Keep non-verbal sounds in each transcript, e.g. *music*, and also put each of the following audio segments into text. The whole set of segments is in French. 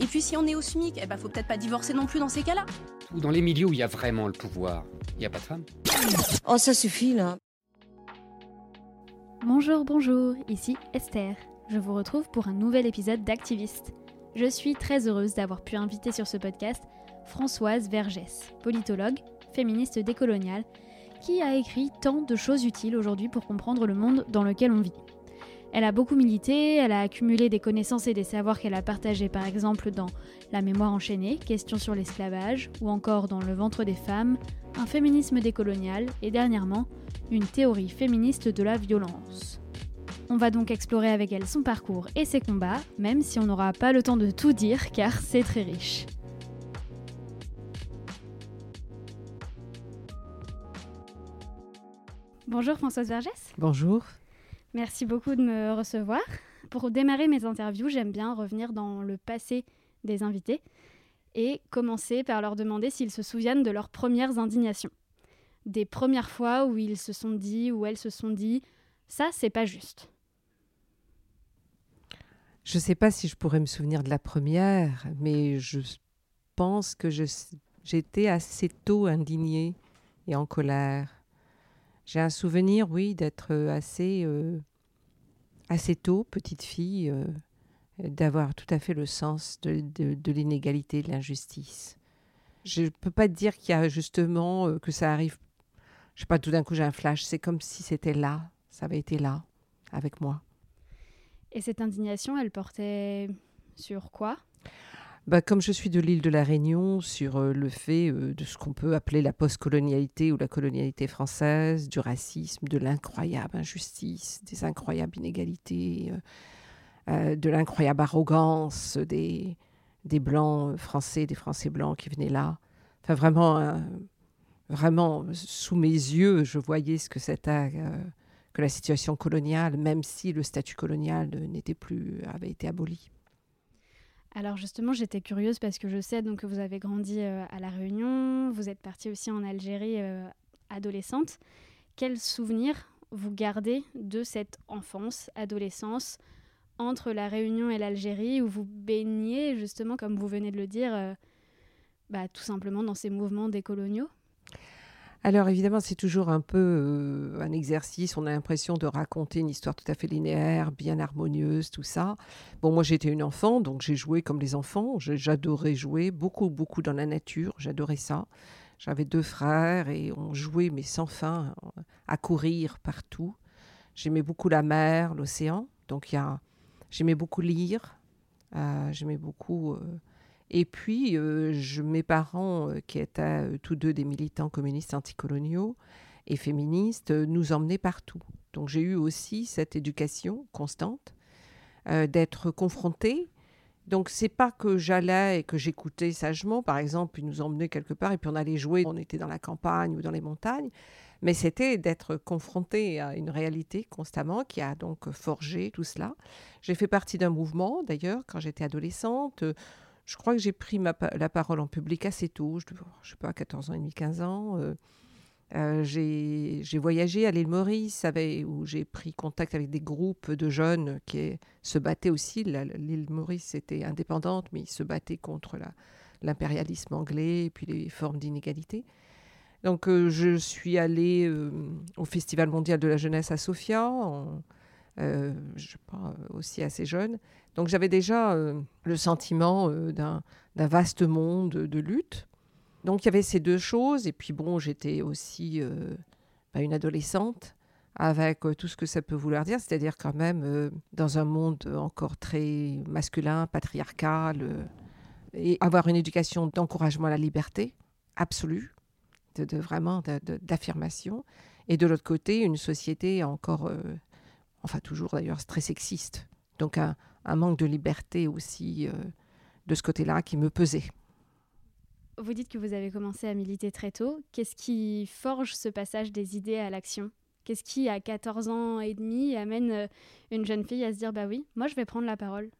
Et puis si on est au SMIC, eh ben faut peut-être pas divorcer non plus dans ces cas-là. Ou dans les milieux où il y a vraiment le pouvoir, il n'y a pas de femmes. Oh, ça suffit là. Bonjour, bonjour, ici Esther. Je vous retrouve pour un nouvel épisode d'Activiste. Je suis très heureuse d'avoir pu inviter sur ce podcast Françoise Vergès, politologue, féministe décoloniale, qui a écrit tant de choses utiles aujourd'hui pour comprendre le monde dans lequel on vit. Elle a beaucoup milité, elle a accumulé des connaissances et des savoirs qu'elle a partagés par exemple dans La mémoire enchaînée, Questions sur l'esclavage, ou encore dans Le ventre des femmes, Un féminisme décolonial et dernièrement Une théorie féministe de la violence. On va donc explorer avec elle son parcours et ses combats, même si on n'aura pas le temps de tout dire car c'est très riche. Bonjour Françoise Vergès. Bonjour. Merci beaucoup de me recevoir. Pour démarrer mes interviews, j'aime bien revenir dans le passé des invités et commencer par leur demander s'ils se souviennent de leurs premières indignations. Des premières fois où ils se sont dit, ou elles se sont dit, ça c'est pas juste. Je ne sais pas si je pourrais me souvenir de la première, mais je pense que j'étais assez tôt indignée et en colère. J'ai un souvenir, oui, d'être assez, euh, assez tôt, petite fille, euh, d'avoir tout à fait le sens de, de, l'inégalité, de l'injustice. Je ne peux pas dire qu'il y a justement euh, que ça arrive, je sais pas, tout d'un coup j'ai un flash, c'est comme si c'était là, ça avait été là, avec moi. Et cette indignation, elle portait sur quoi? Bah, comme je suis de l'île de la Réunion, sur euh, le fait euh, de ce qu'on peut appeler la postcolonialité ou la colonialité française, du racisme, de l'incroyable injustice, des incroyables inégalités, euh, de l'incroyable arrogance des, des Blancs français, des Français blancs qui venaient là. Enfin, vraiment, vraiment, sous mes yeux, je voyais ce que c'était que la situation coloniale, même si le statut colonial n'était plus, avait été aboli. Alors justement, j'étais curieuse parce que je sais donc que vous avez grandi euh, à La Réunion, vous êtes partie aussi en Algérie euh, adolescente. Quels souvenirs vous gardez de cette enfance, adolescence, entre La Réunion et l'Algérie, où vous baignez justement, comme vous venez de le dire, euh, bah, tout simplement dans ces mouvements décoloniaux alors évidemment, c'est toujours un peu euh, un exercice. On a l'impression de raconter une histoire tout à fait linéaire, bien harmonieuse, tout ça. Bon, moi j'étais une enfant, donc j'ai joué comme les enfants. J'adorais jouer, beaucoup, beaucoup dans la nature. J'adorais ça. J'avais deux frères et on jouait, mais sans fin, à courir partout. J'aimais beaucoup la mer, l'océan. Donc a, j'aimais beaucoup lire. Euh, j'aimais beaucoup. euh, et puis, euh, mes parents, euh, qui étaient euh, tous deux des militants communistes anticoloniaux et féministes, nous emmenaient partout. Donc, j'ai eu aussi cette éducation constante d'être confrontée. Donc, c'est pas que j'allais et que j'écoutais sagement. Par exemple, ils nous emmenaient quelque part et puis on allait jouer. On était dans la campagne ou dans les montagnes. Mais c'était d'être confronté à une réalité constamment qui a donc forgé tout cela. J'ai fait partie d'un mouvement, d'ailleurs, quand j'étais adolescente. Je crois que j'ai pris ma la parole en public assez tôt, je ne sais pas, 14 ans et demi, 15 ans. Euh, euh, j'ai voyagé à l'île Maurice où j'ai pris contact avec des groupes de jeunes qui se battaient aussi. L'île Maurice était indépendante, mais ils se battaient contre l'impérialisme anglais et puis les formes d'inégalité. Donc euh, je suis allée euh, au Festival mondial de la jeunesse à Sofia en, je sais pas, aussi assez jeune. Donc j'avais déjà le sentiment d'un vaste monde de lutte. Donc il y avait ces deux choses. Et puis bon, j'étais aussi bah, une adolescente avec tout ce que ça peut vouloir dire, c'est-à-dire quand même dans un monde encore très masculin, patriarcal, et avoir une éducation d'encouragement à la liberté absolue, de, vraiment d'affirmation, et de l'autre côté, une société encore, enfin toujours d'ailleurs, très sexiste. Donc un, manque de liberté aussi de ce côté-là qui me pesait. Vous dites que vous avez commencé à militer très tôt. Qu'est-ce qui forge ce passage des idées à l'action? Qu'est-ce qui, à 14 ans et demi, amène euh, une jeune fille à se dire Bah oui, moi je vais prendre la parole?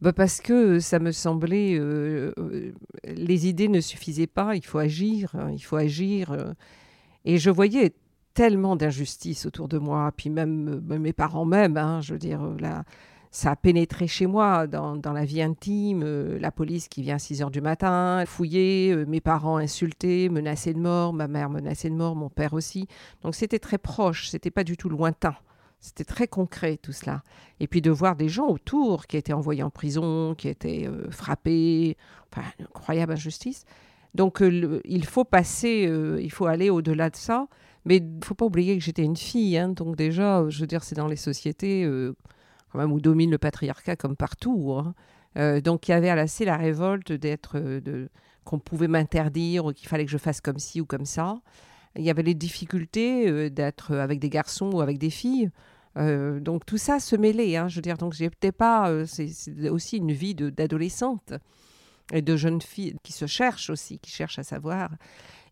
Bah parce que ça me semblait, euh, euh, les idées ne suffisaient pas, il faut agir, hein, il faut agir. et je voyais tellement d'injustices autour de moi, puis même mes parents même, hein, je veux dire, là, ça a pénétré chez moi dans, la vie intime, euh, la police qui vient à 6 heures du matin, fouiller, euh, mes parents insultés, menacés de mort, ma mère menacée de mort, mon père aussi. Donc c'était très proche, c'était pas du tout lointain. C'était très concret tout cela. Et puis de voir des gens autour qui étaient envoyés en prison, qui étaient euh, frappés, enfin, une incroyable injustice. Donc il faut passer, il faut aller au-delà de ça. Mais il faut pas oublier que j'étais une fille. Hein. donc déjà, je veux dire, c'est dans les sociétés même, où domine le patriarcat comme partout. Hein. Euh, donc il y avait à la, la révolte d'être, euh, de, qu'on pouvait m'interdire, qu'il fallait que je fasse comme ci ou comme ça. Il y avait les difficultés euh, d'être avec des garçons ou avec des filles. donc tout ça se mêlait. Hein, je veux dire, donc j'étais pas. c'est, aussi une vie d'adolescente et de jeune fille qui se cherche aussi, qui cherche à savoir.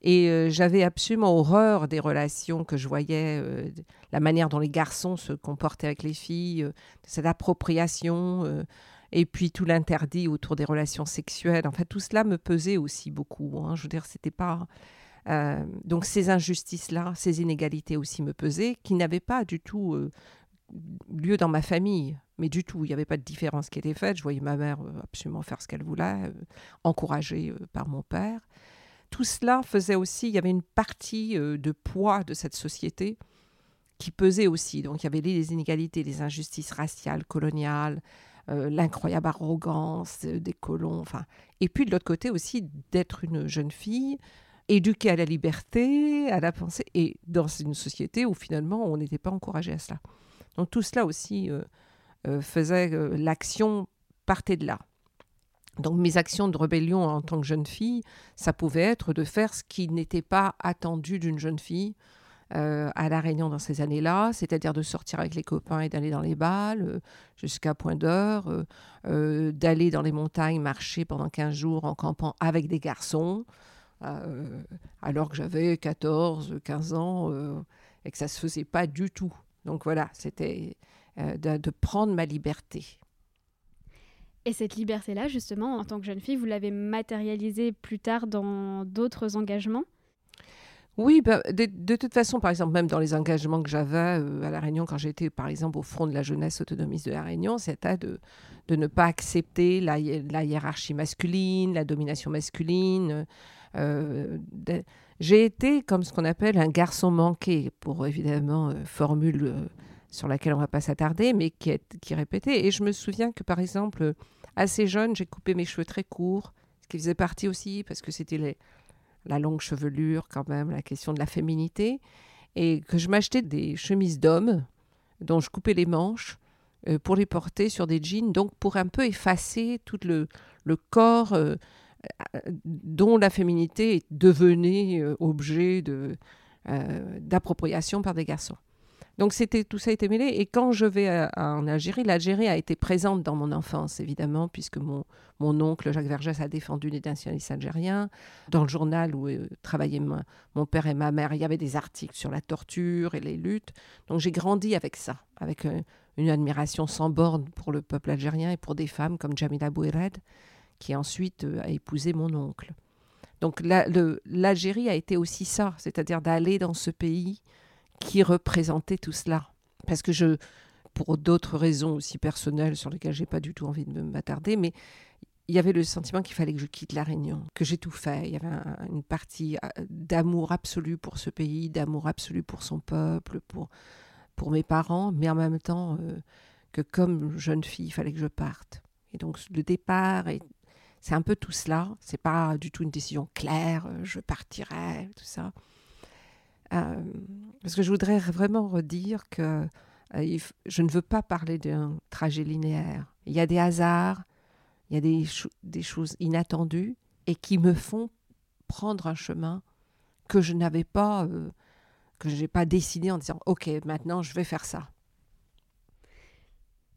Et euh, j'avais absolument horreur des relations que je voyais, euh, la manière dont les garçons se comportaient avec les filles, euh, cette appropriation, et puis tout l'interdit autour des relations sexuelles. En fait, tout cela me pesait aussi beaucoup. Hein. Je veux dire, c'était pas. donc ces injustices-là, ces inégalités aussi me pesaient, qui n'avaient pas du tout lieu dans ma famille, mais du tout. Il n'y avait pas de différence qui était faite. Je voyais ma mère absolument faire ce qu'elle voulait, encouragée par mon père tout cela faisait aussi, il y avait une partie euh, de poids de cette société qui pesait aussi. Donc il y avait les inégalités, les injustices raciales, coloniales, euh, l'incroyable arrogance euh, des colons. Et puis de l'autre côté aussi d'être une jeune fille éduquée à la liberté, à la pensée, et dans une société où finalement on n'était pas encouragé à cela. Donc tout cela aussi faisait l'action partait de là. Donc mes actions de rébellion en tant que jeune fille, ça pouvait être de faire ce qui n'était pas attendu d'une jeune fille euh, à La Réunion dans ces années-là, c'est-à-dire de sortir avec les copains et d'aller dans les balles euh, jusqu'à point d'heure, euh, d'aller dans les montagnes marcher pendant 15 jours en campant avec des garçons, alors que j'avais 14, 15 ans et que ça ne se faisait pas du tout. Donc voilà, c'était de prendre ma liberté. Et cette liberté-là, justement, en tant que jeune fille, vous l'avez matérialisée plus tard dans d'autres engagements? Oui, bah, de, toute façon, par exemple, même dans les engagements que j'avais euh, à La Réunion, quand j'étais, par exemple, au front de la jeunesse autonomiste de La Réunion, c'était de, de ne pas accepter la, hiérarchie masculine, la domination masculine. Euh, j'ai été comme ce qu'on appelle un garçon manqué, pour évidemment, euh, formule sur laquelle on ne va pas s'attarder, mais qui, est, qui répétait. Et je me souviens que, par exemple, assez jeune, j'ai coupé mes cheveux très courts, ce qui faisait partie aussi, parce que c'était la longue chevelure quand même, la question de la féminité, et que je m'achetais des chemises d'homme dont je coupais les manches euh, pour les porter sur des jeans, donc pour un peu effacer tout le, le corps euh, dont la féminité devenait euh, objet d'appropriation par des garçons. Donc c'était tout ça été mêlé. Et quand je vais en Algérie, l'Algérie a été présente dans mon enfance, évidemment, puisque mon, mon oncle Jacques Vergès a défendu les nationalistes algériens. Dans le journal où euh, travaillaient mon père et ma mère, il y avait des articles sur la torture et les luttes. Donc j'ai grandi avec ça, avec euh, une admiration sans borne pour le peuple algérien et pour des femmes comme Jamila Bouired, qui ensuite euh, a épousé mon oncle. Donc l'Algérie a été aussi ça, c'est-à-dire d'aller dans ce pays qui représentait tout cela. Parce que je, pour d'autres raisons aussi personnelles sur lesquelles j'ai pas du tout envie de m'attarder, mais il y avait le sentiment qu'il fallait que je quitte la Réunion, que j'ai tout fait. Il y avait une partie euh, d'amour absolu pour ce pays, d'amour absolu pour son peuple, pour pour mes parents, mais en même temps que comme jeune fille, il fallait que je parte. Et donc le départ, c'est un peu tout cela. C'est pas du tout une décision claire. je partirai, tout ça. Parce que je voudrais vraiment redire que je ne veux pas parler d'un trajet linéaire. Il y a des hasards, il y a des, des choses inattendues et qui me font prendre un chemin que je n'avais pas, euh, que je n'ai pas décidé en disant ok maintenant je vais faire ça.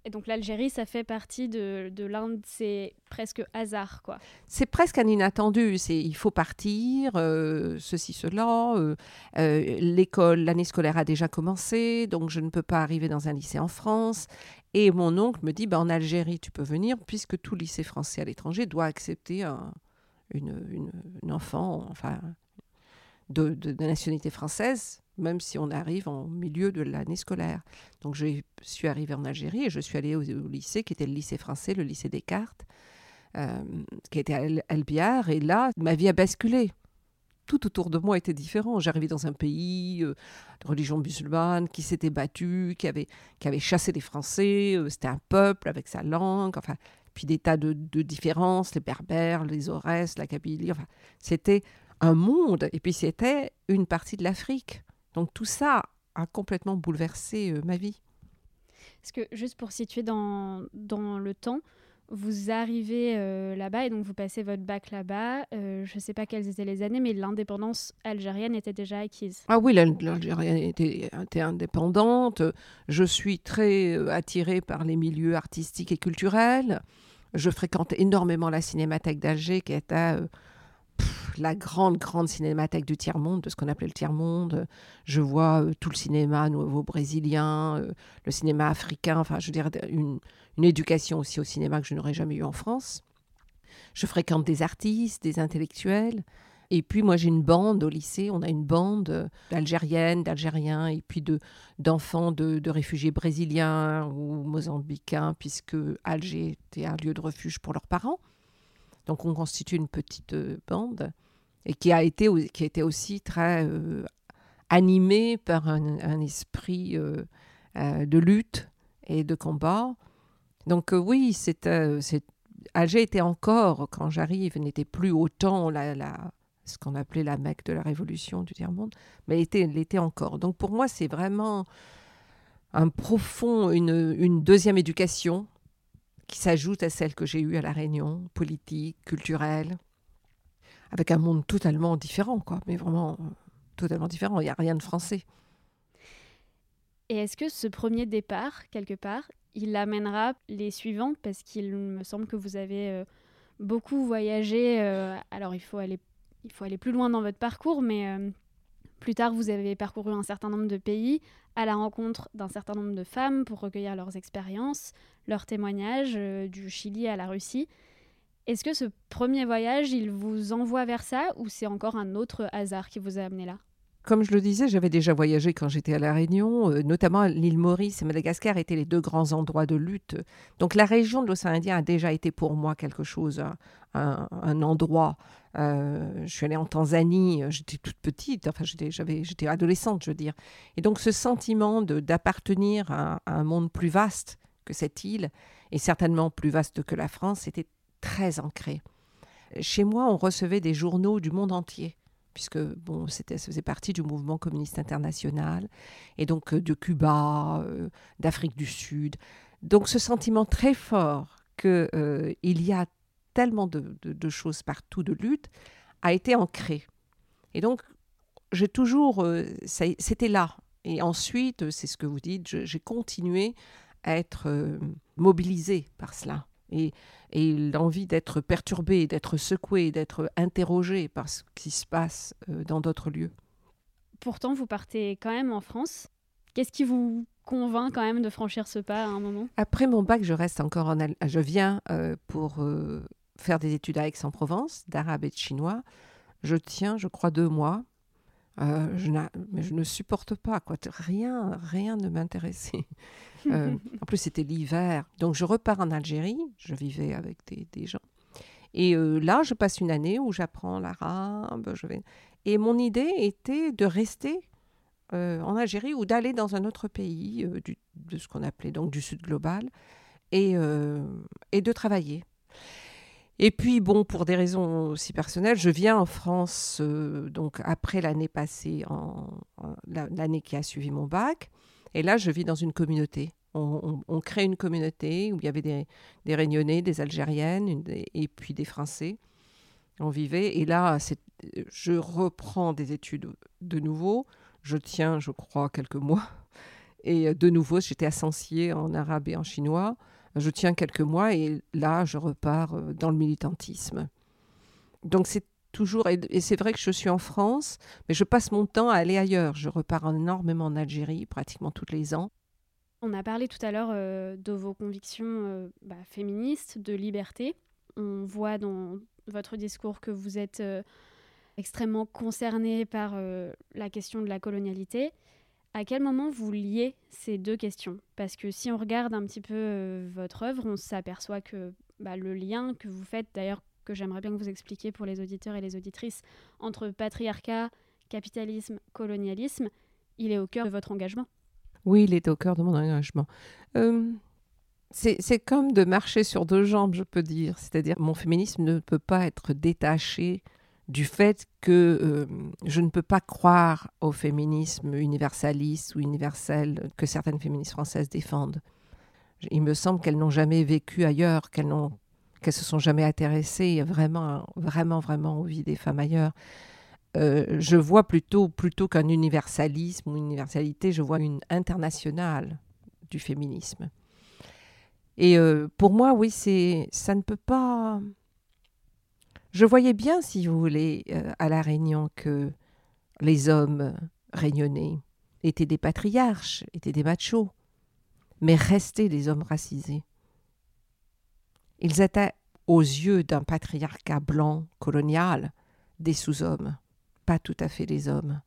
Et donc l'Algérie, ça fait partie de, de l'un de ces presque hasards, quoi. C'est presque un inattendu. C'est il faut partir, euh, ceci, cela. Euh, l'école, l'année scolaire a déjà commencé, donc je ne peux pas arriver dans un lycée en France. Et mon oncle me dit, bah, en Algérie, tu peux venir, puisque tout lycée français à l'étranger doit accepter un, une, enfant, enfin, de, nationalité française, même si on arrive en milieu de l'année scolaire. Donc je suis arrivée en Algérie et je suis allée au, lycée qui était le lycée français, le lycée Descartes, euh, qui était à Albiar. Et là, ma vie a basculé. Tout autour de moi était différent. J'arrivais dans un pays euh, de religion musulmane qui s'était battu, qui avait, qui avait chassé les Français. Euh, c'était un peuple avec sa langue. Enfin, puis des tas de, différences, les Berbères, les Aurès, la Kabylie. Enfin, c'était un monde, et puis c'était une partie de l'Afrique. Donc tout ça a complètement bouleversé euh, ma vie. Est-ce que, juste pour situer dans, dans le temps, vous arrivez euh, là-bas et donc vous passez votre bac là-bas. Euh, je ne sais pas quelles étaient les années, mais l'indépendance algérienne était déjà acquise. Ah oui, l'Algérienne était, était, indépendante. Je suis très attirée par les milieux artistiques et culturels. Je fréquente énormément la Cinémathèque d'Alger, qui était la grande, grande cinémathèque du tiers-monde, de ce qu'on appelait le tiers-monde. Je vois tout le cinéma nouveau brésilien, le cinéma africain, enfin, je dirais une, une éducation aussi au cinéma que je n'aurais jamais eu en France. Je fréquente des artistes, des intellectuels. Et puis moi j'ai une bande au lycée, on a une bande d'Algériennes, d'Algériens et puis de, d'enfants de, de, réfugiés brésiliens ou mozambicains, puisque Alger était un lieu de refuge pour leurs parents. Donc on constitue une petite euh, bande et qui a été, qui a aussi très euh, animée par un, esprit euh, de lutte et de combat. Donc euh, oui, euh, Alger était encore, quand j'arrive, n'était plus autant la, ce qu'on appelait la Mecque de la Révolution du tiers-monde, mais était, l'était encore. Donc pour moi, c'est vraiment un profond, une deuxième éducation qui s'ajoute à celle que j'ai eue à La Réunion, politique, culturelle, avec un monde totalement différent, quoi, mais vraiment euh, totalement différent. Il n'y a rien de français. Et est-ce que ce premier départ, quelque part, il amènera les suivants? Parce qu'il me semble que vous avez euh, beaucoup voyagé. Euh, alors il faut aller, il faut aller plus loin dans votre parcours, mais plus tard vous avez parcouru un certain nombre de pays à la rencontre d'un certain nombre de femmes pour recueillir leurs expériences, leurs témoignages du Chili à la Russie. Est-ce que ce premier voyage, il vous envoie vers ça ou c'est encore un autre hasard qui vous a amené là? Comme je le disais, j'avais déjà voyagé quand j'étais à La Réunion, euh, notamment l'île Maurice et Madagascar étaient les deux grands endroits de lutte. Donc la région de l'océan Indien a déjà été pour moi quelque chose, un, endroit. Euh, je suis allée en Tanzanie, euh, j'étais toute petite, enfin j'étais adolescente, je veux dire. Et donc ce sentiment d'appartenir à, à, un monde plus vaste que cette île, et certainement plus vaste que la France, était très ancré. Chez moi, on recevait des journaux du monde entier puisque bon, c'était, ça faisait partie du mouvement communiste international, et donc euh, de Cuba, euh, d'Afrique du Sud. Donc ce sentiment très fort qu'il euh, y a tellement de, de, choses partout de lutte a été ancré. Et donc j'ai toujours, c'était là. Et ensuite, c'est ce que vous dites, j'ai continué à être mobilisée par cela et, l'envie d'être perturbé, d'être secoué, d'être interrogé par ce qui se passe euh, dans d'autres lieux. Pourtant, vous partez quand même en France. Qu'est-ce qui vous convainc quand même de franchir ce pas à un moment? Après mon bac, je reste encore en je viens euh, pour euh, faire des études à Aix-en-Provence, d'arabe et de chinois. Je tiens, je crois, deux mois. Je mais je ne supporte pas quoi. Rien, rien ne m'intéressait. *laughs* Euh, en plus, c'était l'hiver. Donc, je repars en Algérie. Je vivais avec des, gens. Et euh, là, je passe une année où j'apprends l'arabe. Je vais... Et mon idée était de rester en Algérie ou d'aller dans un autre pays de ce qu'on appelait donc du Sud global et, et de travailler. Et puis, bon, pour des raisons aussi personnelles, je viens en France donc après l'année passée, en, l'année qui a suivi mon bac. Et là, je vis dans une communauté. On, crée une communauté où il y avait des, des Réunionnais, des Algériennes et puis des Français. On vivait. Et là, je reprends des études de nouveau. Je tiens, je crois, quelques mois. Et de nouveau, j'étais à en arabe et en chinois. Je tiens quelques mois et là, je repars euh, dans le militantisme. Donc c'est toujours, et c'est vrai que je suis en France, mais je passe mon temps à aller ailleurs. Je repars énormément en Algérie, pratiquement tous les ans. On a parlé tout à l'heure euh, de vos convictions euh, bah, féministes, de liberté. On voit dans votre discours que vous êtes extrêmement concerné par la question de la colonialité. À quel moment vous liez ces deux questions? Parce que si on regarde un petit peu euh, votre œuvre, on s'aperçoit que bah, le lien que vous faites, d'ailleurs que j'aimerais bien que vous expliquiez pour les auditeurs et les auditrices, entre patriarcat, capitalisme, colonialisme, il est au cœur de votre engagement? Oui, il est au cœur de mon engagement. Euh, c'est comme de marcher sur deux jambes, je peux dire. C'est-à-dire, mon féminisme ne peut pas être détaché du fait que euh, je ne peux pas croire au féminisme universaliste ou universel que certaines féministes françaises défendent. Il me semble qu'elles n'ont jamais vécu ailleurs, qu'elles n'ont qu'elles se sont jamais intéressées vraiment, vraiment, vraiment aux vies des femmes ailleurs. Euh, je vois plutôt, plutôt qu'un universalisme ou une universalité, je vois une internationale du féminisme. Et euh, pour moi, oui, ça ne peut pas, je voyais bien, si vous voulez, euh, à La Réunion, que les hommes réunionnais étaient des patriarches, étaient des machos, mais restaient des hommes racisés. Ils étaient, aux yeux d'un patriarcat blanc colonial, des sous-hommes, pas tout à fait des hommes.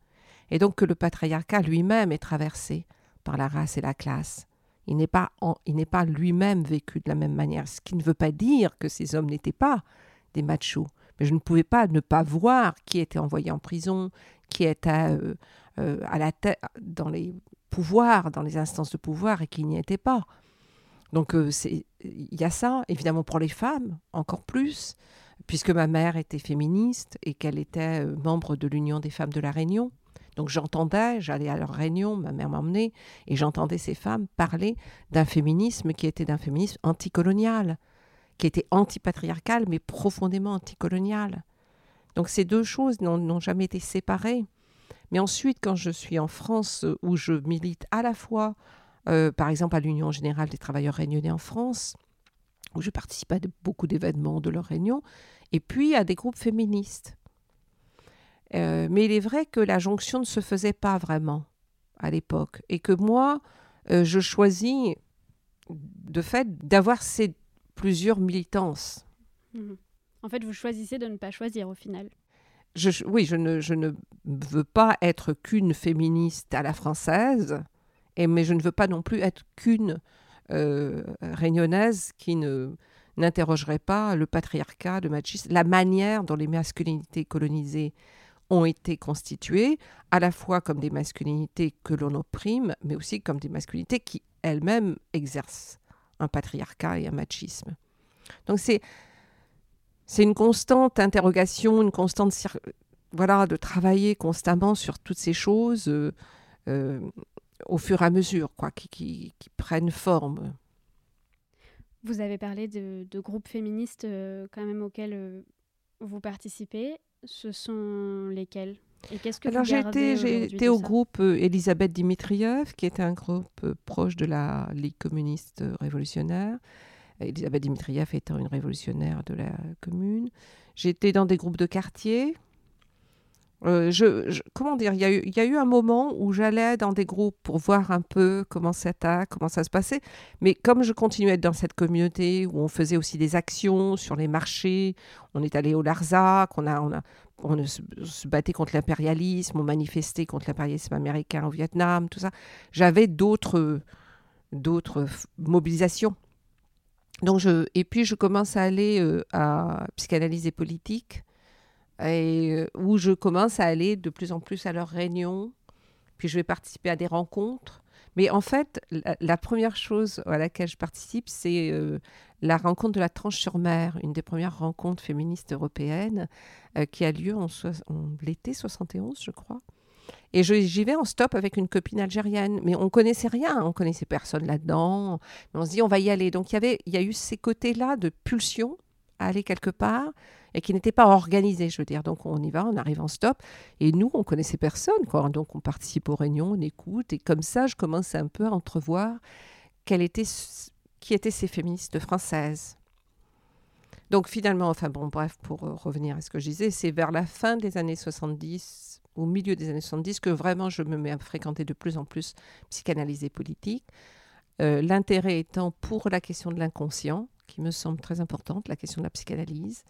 Et donc que le patriarcat lui-même est traversé par la race et la classe. Il n'est pas, pas lui-même vécu de la même manière, ce qui ne veut pas dire que ces hommes n'étaient pas des machos, mais je ne pouvais pas ne pas voir qui était envoyé en prison, qui était euh, euh, à la dans les pouvoirs, dans les instances de pouvoir et qui n'y était pas. Donc euh, il y a ça, évidemment pour les femmes, encore plus, puisque ma mère était féministe et qu'elle était membre de l'Union des femmes de la Réunion. Donc j'entendais, j'allais à leur réunion, ma mère m'emmenait, et j'entendais ces femmes parler d'un féminisme qui était d'un féminisme anticolonial qui était antipatriarcal, mais profondément anticolonial. Donc ces deux choses n'ont jamais été séparées. Mais ensuite, quand je suis en France, où je milite à la fois, euh, par exemple, à l'Union générale des travailleurs réunionnais en France, où je participe à beaucoup d'événements de leur réunion, et puis à des groupes féministes. Euh, mais il est vrai que la jonction ne se faisait pas vraiment à l'époque, et que moi, euh, je choisis de fait d'avoir ces plusieurs militances. Mhm. En fait, vous choisissez de ne pas choisir au final. Je, oui, je ne, je ne veux pas être qu'une féministe à la française, et, mais je ne veux pas non plus être qu'une euh, réunionnaise qui ne n'interrogerait pas le patriarcat, le machisme, la manière dont les masculinités colonisées ont été constituées, à la fois comme des masculinités que l'on opprime, mais aussi comme des masculinités qui elles-mêmes exercent un patriarcat et un machisme. Donc c'est c'est une constante interrogation, une constante voilà de travailler constamment sur toutes ces choses euh, euh, au fur et à mesure quoi qui, prennent forme. Vous avez parlé de, de groupes féministes euh, quand même auxquels vous participez. Ce sont lesquels? Et qu'est-ce que Alors j'ai été, au groupe euh, Elisabeth Dimitriev, qui était un groupe euh, proche de la Ligue communiste révolutionnaire. Elisabeth Dimitriev étant une révolutionnaire de la commune. J'étais dans des groupes de quartier. Euh, je, comment dire, il y, y, a eu un moment où j'allais dans des groupes pour voir un peu comment ça, comment ça se passait. Mais comme je continuais à être dans cette communauté où on faisait aussi des actions sur les marchés, on est allé au Larzac, on a, on a on se battait contre l'impérialisme, on manifestait contre l'impérialisme américain au Vietnam, tout ça. J'avais d'autres, d'autres mobilisations. Donc je, et puis je commence à aller euh, à psychanalyse et politique, et, euh, où je commence à aller de plus en plus à leurs réunions puis je vais participer à des rencontres. Mais en fait, la, première chose à laquelle je participe, c'est euh, la rencontre de la Tranche sur Mer, une des premières rencontres féministes européennes euh, qui a lieu en, en l'été 71, je crois. Et j'y vais en stop avec une copine algérienne. Mais on connaissait rien, on connaissait personne là-dedans. On se dit, on va y aller. Donc il y, avait, il y a eu ces côtés-là de pulsion à aller quelque part et qui n'étaient pas organisés, je veux dire. Donc on y va, on arrive en stop. Et nous, on connaissait personne. Quoi. Donc on participe aux réunions, on écoute. Et comme ça, je commence un peu à entrevoir quelle était, qui étaient ces féministes françaises. Donc finalement, enfin bon, bref, pour revenir à ce que je disais, c'est vers la fin des années 70, au milieu des années 70 que vraiment je me mets à fréquenter de plus en plus psychanalysé politique. Euh, l'intérêt étant pour la question de l'inconscient, qui me semble très importante, la question de la psychanalyse,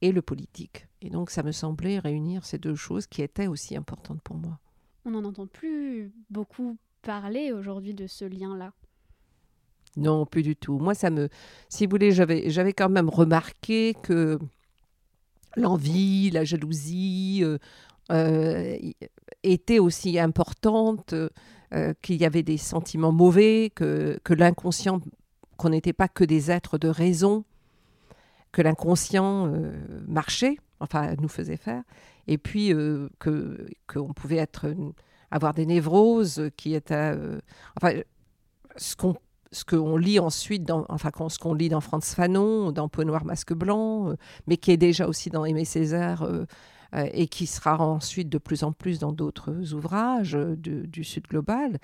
et le politique. Et donc ça me semblait réunir ces deux choses qui étaient aussi importantes pour moi. On n'en entend plus beaucoup parler aujourd'hui de ce lien-là. Non, plus du tout. Moi, ça me. Si vous voulez, j'avais, j'avais quand même remarqué que l'envie, la jalousie, euh, euh, était aussi importante, euh, qu'il y avait des sentiments mauvais, que, que l'inconscient, qu'on n'était pas que des êtres de raison, que l'inconscient euh, marchait, enfin nous faisait faire, et puis que qu'on pouvait être avoir des névroses qui étaient, enfin ce qu'on ce qu'on lit ensuite, dans, enfin ce qu'on lit dans Franz Fanon, dans Peau noire, masque blanc, mais qui est déjà aussi dans Aimé Césaire, euh, et qui sera ensuite de plus en plus dans d'autres ouvrages du Sud global,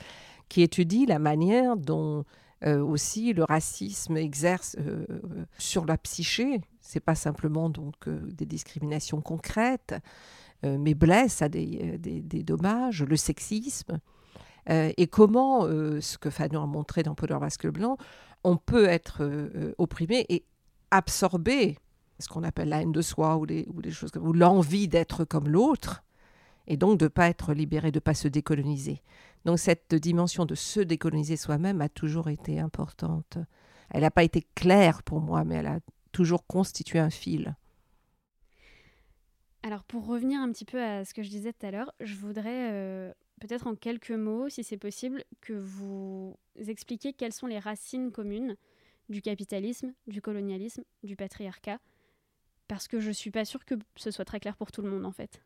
qui étudie la manière dont euh, aussi le racisme exerce euh, sur la psyché. C'est pas simplement donc des discriminations concrètes, mais blesse à des, des, dommages, le sexisme. et comment, ce que Fanon a montré dans Polar Basque Blanc, on peut être opprimé et absorbé ce qu'on appelle la haine de soi ou, les, ou choses ou l'envie d'être comme l'autre, et donc de ne pas être libéré, de ne pas se décoloniser. Donc cette dimension de se décoloniser soi-même a toujours été importante. Elle n'a pas été claire pour moi, mais elle a toujours constitué un fil. Alors pour revenir un petit peu à ce que je disais tout à l'heure, je voudrais euh, peut-être en quelques mots, si c'est possible, que vous expliquiez quelles sont les racines communes du capitalisme, du colonialisme, du patriarcat, parce que je suis pas sûre que ce soit très clair pour tout le monde en fait.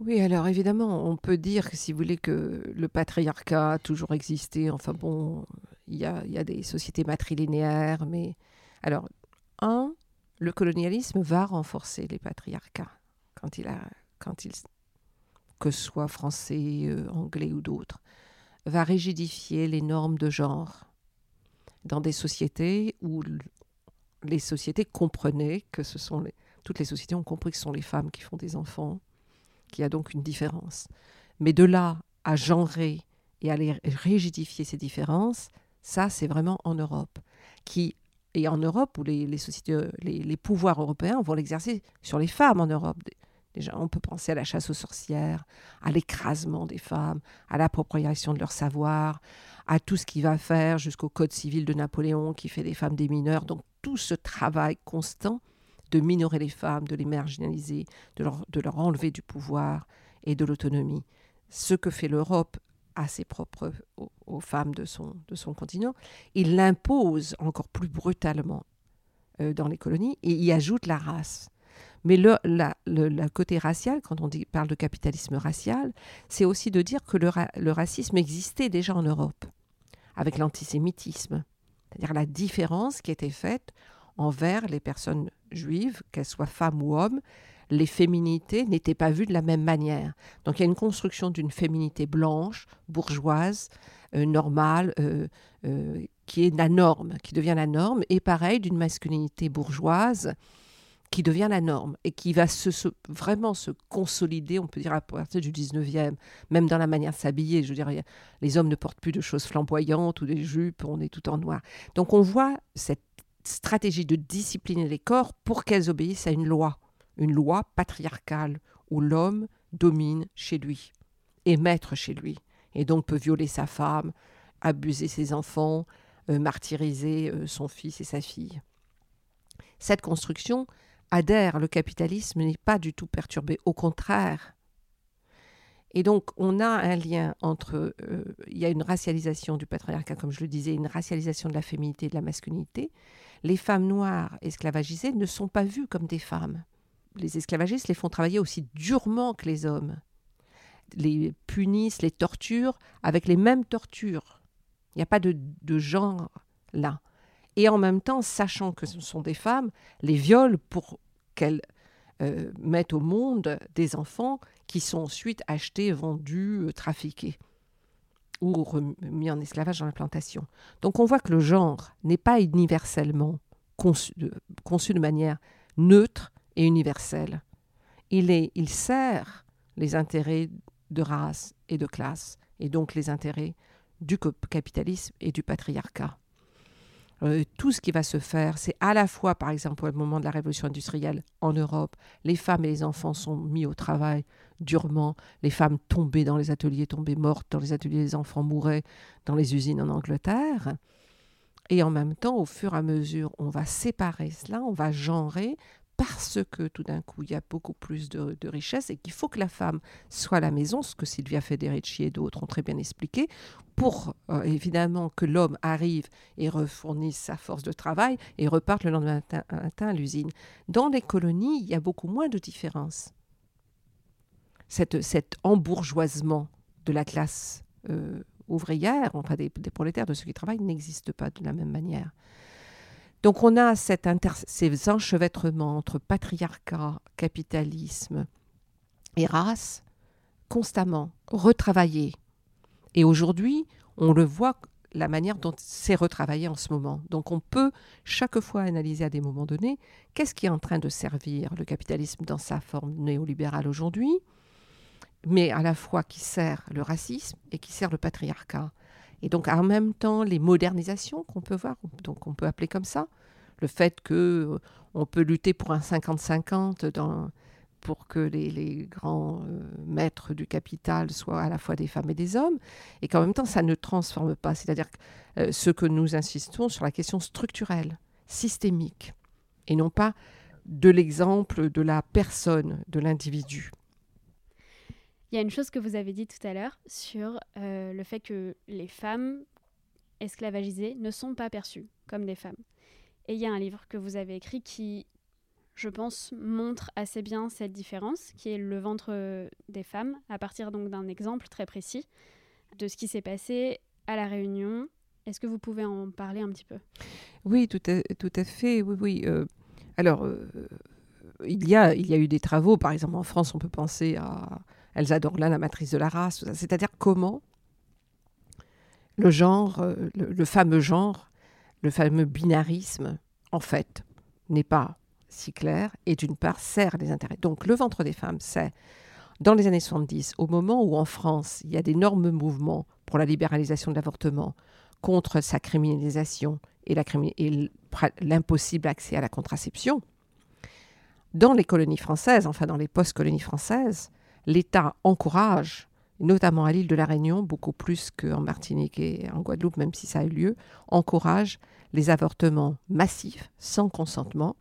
Oui, alors évidemment, on peut dire si vous voulez que le patriarcat a toujours existé, enfin bon, il y a, y a, des sociétés matrilinéaires, mais alors, un, le colonialisme va renforcer les patriarcats quand il a, quand il, que ce soit français, euh, anglais ou d'autres, va rigidifier les normes de genre dans des sociétés où les sociétés comprenaient que ce sont les, toutes les sociétés ont compris que ce sont les femmes qui font des enfants, qu'il y a donc une différence. Mais de là à genrer et à les rigidifier ces différences, ça, c'est vraiment en Europe. Qui, et en Europe, où les, sociétés, les, pouvoirs européens vont l'exercer sur les femmes en Europe. Déjà, on peut penser à la chasse aux sorcières, à l'écrasement des femmes, à l'appropriation de leur savoir, à tout ce qui va faire jusqu'au Code civil de Napoléon qui fait des femmes des mineurs. Donc tout ce travail constant de minorer les femmes, de les marginaliser, de leur, enlever du pouvoir et de l'autonomie. Ce que fait l'Europe à ses propres, aux, femmes de son, de son continent, il l'impose encore plus brutalement euh, dans les colonies et y ajoute la race. Mais le, la, côté racial, quand on parle de capitalisme racial, c'est aussi de dire que le, le racisme existait déjà en Europe, avec l'antisémitisme, c'est-à-dire la différence qui était faite envers les personnes juives, qu'elles soient femmes ou hommes, les féminités n'étaient pas vues de la même manière. Donc il y a une construction d'une féminité blanche, bourgeoise, euh, normale, euh, euh, qui est la norme, qui devient la norme, et pareil d'une masculinité bourgeoise qui devient la norme et qui va se, vraiment se consolider, on peut dire à partir du 19e, même dans la manière de s'habiller. Je veux dire, les hommes ne portent plus de choses flamboyantes ou des jupes, on est tout en noir. Donc on voit cette stratégie de discipliner les corps pour qu'elles obéissent à une loi, une loi patriarcale où l'homme domine chez lui, est maître chez lui, et donc peut violer sa femme, abuser ses enfants, euh, martyriser euh, son fils et sa fille. Cette construction adhère, le capitalisme n'est pas du tout perturbé, au contraire. Et donc, on a un lien entre. euh, il y a une racialisation du patriarcat, comme je le disais, une racialisation de la féminité et de la masculinité. Les femmes noires esclavagisées ne sont pas vues comme des femmes. Les esclavagistes les font travailler aussi durement que les hommes. Les punissent, les torturent avec les mêmes tortures. Il n'y a pas de, de genre là. Et en même temps, sachant que ce sont des femmes, les violent pour qu'elles euh, mettent au monde des enfants qui sont ensuite achetés, vendus, euh, trafiqués ou rem- mis en esclavage dans la plantation. Donc on voit que le genre n'est pas universellement conçu de, conçu de manière neutre et universelle. Il, est, il sert les intérêts de race et de classe, et donc les intérêts du capitalisme et du patriarcat. Euh, tout ce qui va se faire, c'est à la fois, par exemple, au moment de la révolution industrielle en Europe, les femmes et les enfants sont mis au travail durement, les femmes tombaient dans les ateliers, tombaient mortes dans les ateliers, les enfants mouraient dans les usines en Angleterre. Et en même temps, au fur et à mesure, on va séparer cela, on va genrer, parce que tout d'un coup, il y a beaucoup plus de, de richesse et qu'il faut que la femme soit à la maison, ce que Sylvia Federici et d'autres ont très bien expliqué, pour euh, évidemment que l'homme arrive et refournisse sa force de travail et reparte le lendemain matin, à l'usine. Dans les colonies, il y a beaucoup moins de différences. Cette, cet embourgeoisement de la classe euh, ouvrière, enfin des prolétaires, de ceux qui travaillent, n'existe pas de la même manière. Donc on a ces enchevêtrements entre patriarcat, capitalisme et race constamment retravaillés. Et aujourd'hui, on le voit la manière dont c'est retravaillé en ce moment. Donc on peut chaque fois analyser à des moments donnés qu'est-ce qui est en train de servir le capitalisme dans sa forme néolibérale aujourd'hui, mais à la fois qui sert le racisme et qui sert le patriarcat. Et donc en même temps, les modernisations qu'on peut voir, donc on peut appeler comme ça, le fait que euh, on peut lutter pour un 50-50 dans pour que les, grands euh, maîtres du capital soient à la fois des femmes et des hommes, et qu'en même temps, ça ne transforme pas. C'est-à-dire euh, ce que nous insistons sur la question structurelle, systémique, et non pas de l'exemple de la personne, de l'individu. Il y a une chose que vous avez dit tout à l'heure sur euh, le fait que les femmes esclavagisées ne sont pas perçues comme des femmes. Et il y a un livre que vous avez écrit qui, je pense, montre assez bien cette différence, qui est Le ventre des femmes, à partir donc d'un exemple très précis de ce qui s'est passé à La Réunion. Est-ce que vous pouvez en parler un petit peu? Oui, tout à, tout à fait. Oui, oui. Euh, alors, euh, il, y a, il y a eu des travaux, par exemple en France, on peut penser à Elsa Dorlin, la matrice de la race, c'est-à-dire comment le genre, euh, le, le fameux genre, le fameux binarisme, en fait, n'est pas si clair et d'une part sert les intérêts. Donc le ventre des femmes, c'est dans les années 70, au moment où en France, il y a d'énormes mouvements pour la libéralisation de l'avortement, contre sa criminalisation et l'impossible accès à la contraception, dans les colonies françaises, enfin dans les post-colonies françaises, l'État encourage, notamment à l'île de la Réunion, beaucoup plus qu'en Martinique et en Guadeloupe, même si ça a eu lieu, encourage les avortements massifs, sans consentement,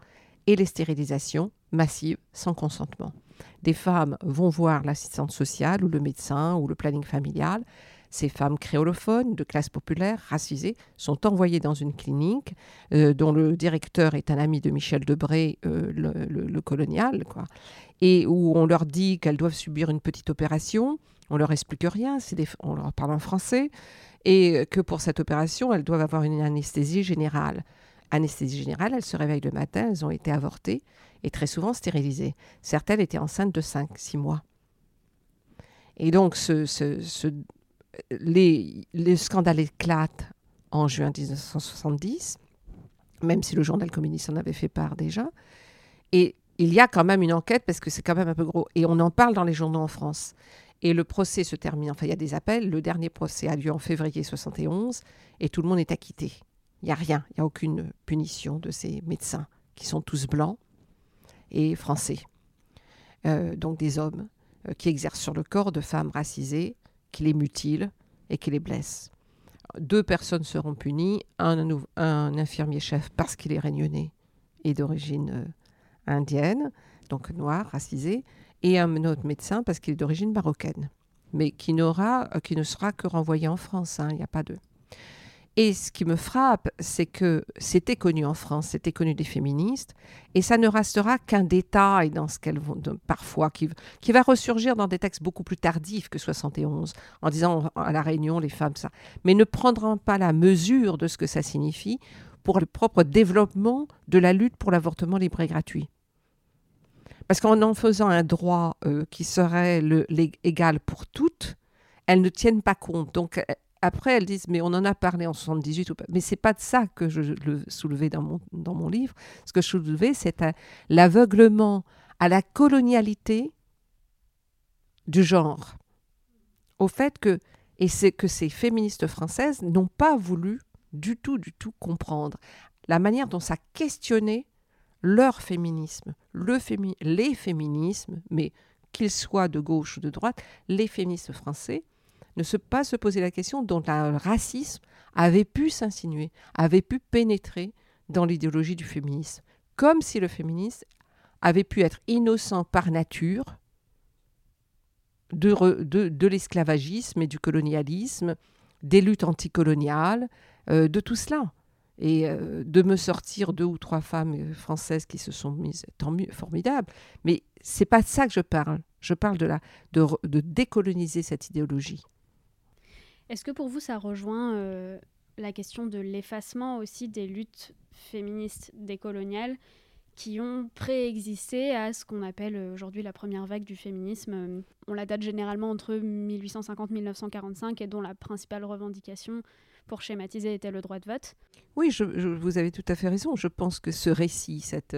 et les stérilisations massives, sans consentement. Des femmes vont voir l'assistante sociale ou le médecin ou le planning familial. Ces femmes créolophones de classe populaire, racisées, sont envoyées dans une clinique euh, dont le directeur est un ami de Michel Debré, euh, le, colonial, quoi, et où on leur dit qu'elles doivent subir une petite opération. On leur explique rien, on leur parle en français, et que pour cette opération, elles doivent avoir une anesthésie générale. Anesthésie générale, elles se réveillent le matin, elles ont été avortées et très souvent stérilisées. Certaines étaient enceintes de 5-6 mois. Et donc, ce- ce- les, le scandale éclate en juin 1970, même si le journal communiste en avait fait part déjà. Et il y a quand même une enquête, parce que c'est quand même un peu gros, et on en parle dans les journaux en France. Et le procès se termine, enfin il y a des appels, le dernier procès a lieu en février 71, et tout le monde est acquitté. Il n'y a rien, il n'y a aucune punition de ces médecins, qui sont tous blancs et français. Euh, donc des hommes euh, qui exercent sur le corps de femmes racisées, qui les mutilent et qui les blessent. Deux personnes seront punies, un, un infirmier chef parce qu'il est réunionnais et d'origine euh, indienne, donc noir, racisé, et un autre médecin parce qu'il est d'origine marocaine. mais qui, n'aura, qui ne sera que renvoyé en France. hein, Il n'y a pas de. Et ce qui me frappe, c'est que c'était connu en France, c'était connu des féministes, et ça ne restera qu'un détail dans ce qu'elles vont, parfois, qui, va ressurgir dans des textes beaucoup plus tardifs que 71, en disant à la Réunion, les femmes, ça, mais ne prendront pas la mesure de ce que ça signifie pour le propre développement de la lutte pour l'avortement libre et gratuit. Parce qu'en en faisant un droit euh, qui serait le, égal pour toutes, elles ne tiennent pas compte. Donc après, elles disent, mais on en a parlé en 78 ou pas. Mais c'est pas de ça que je le soulevais dans mon, dans mon livre. Ce que je soulevais, c'est l'aveuglement à la colonialité du genre. Au fait que, et c'est que ces féministes françaises n'ont pas voulu du tout, du tout comprendre la manière dont ça questionnait leur féminisme, le fémi- les féminismes, mais qu'ils soient de gauche ou de droite, les féministes français, ne se pas se poser la question dont le racisme avait pu s'insinuer, avait pu pénétrer dans l'idéologie du féminisme, comme si le féminisme avait pu être innocent par nature de, l'esclavagisme et du colonialisme, des luttes anticoloniales, euh, de tout cela. Et euh, de me sortir deux ou trois femmes françaises qui se sont mises, tant mieux, formidable. Mais c'est pas de ça que je parle. Je parle de, la, de décoloniser cette idéologie. Est-ce que pour vous, ça rejoint euh, la question de l'effacement aussi des luttes féministes décoloniales qui ont préexisté à ce qu'on appelle euh, aujourd'hui la première vague du féminisme Euh, On la date généralement entre 1850-1945 et dont la principale revendication, pour schématiser, était le droit de vote. Oui, vous avez tout à fait raison. Je pense que ce récit, cette,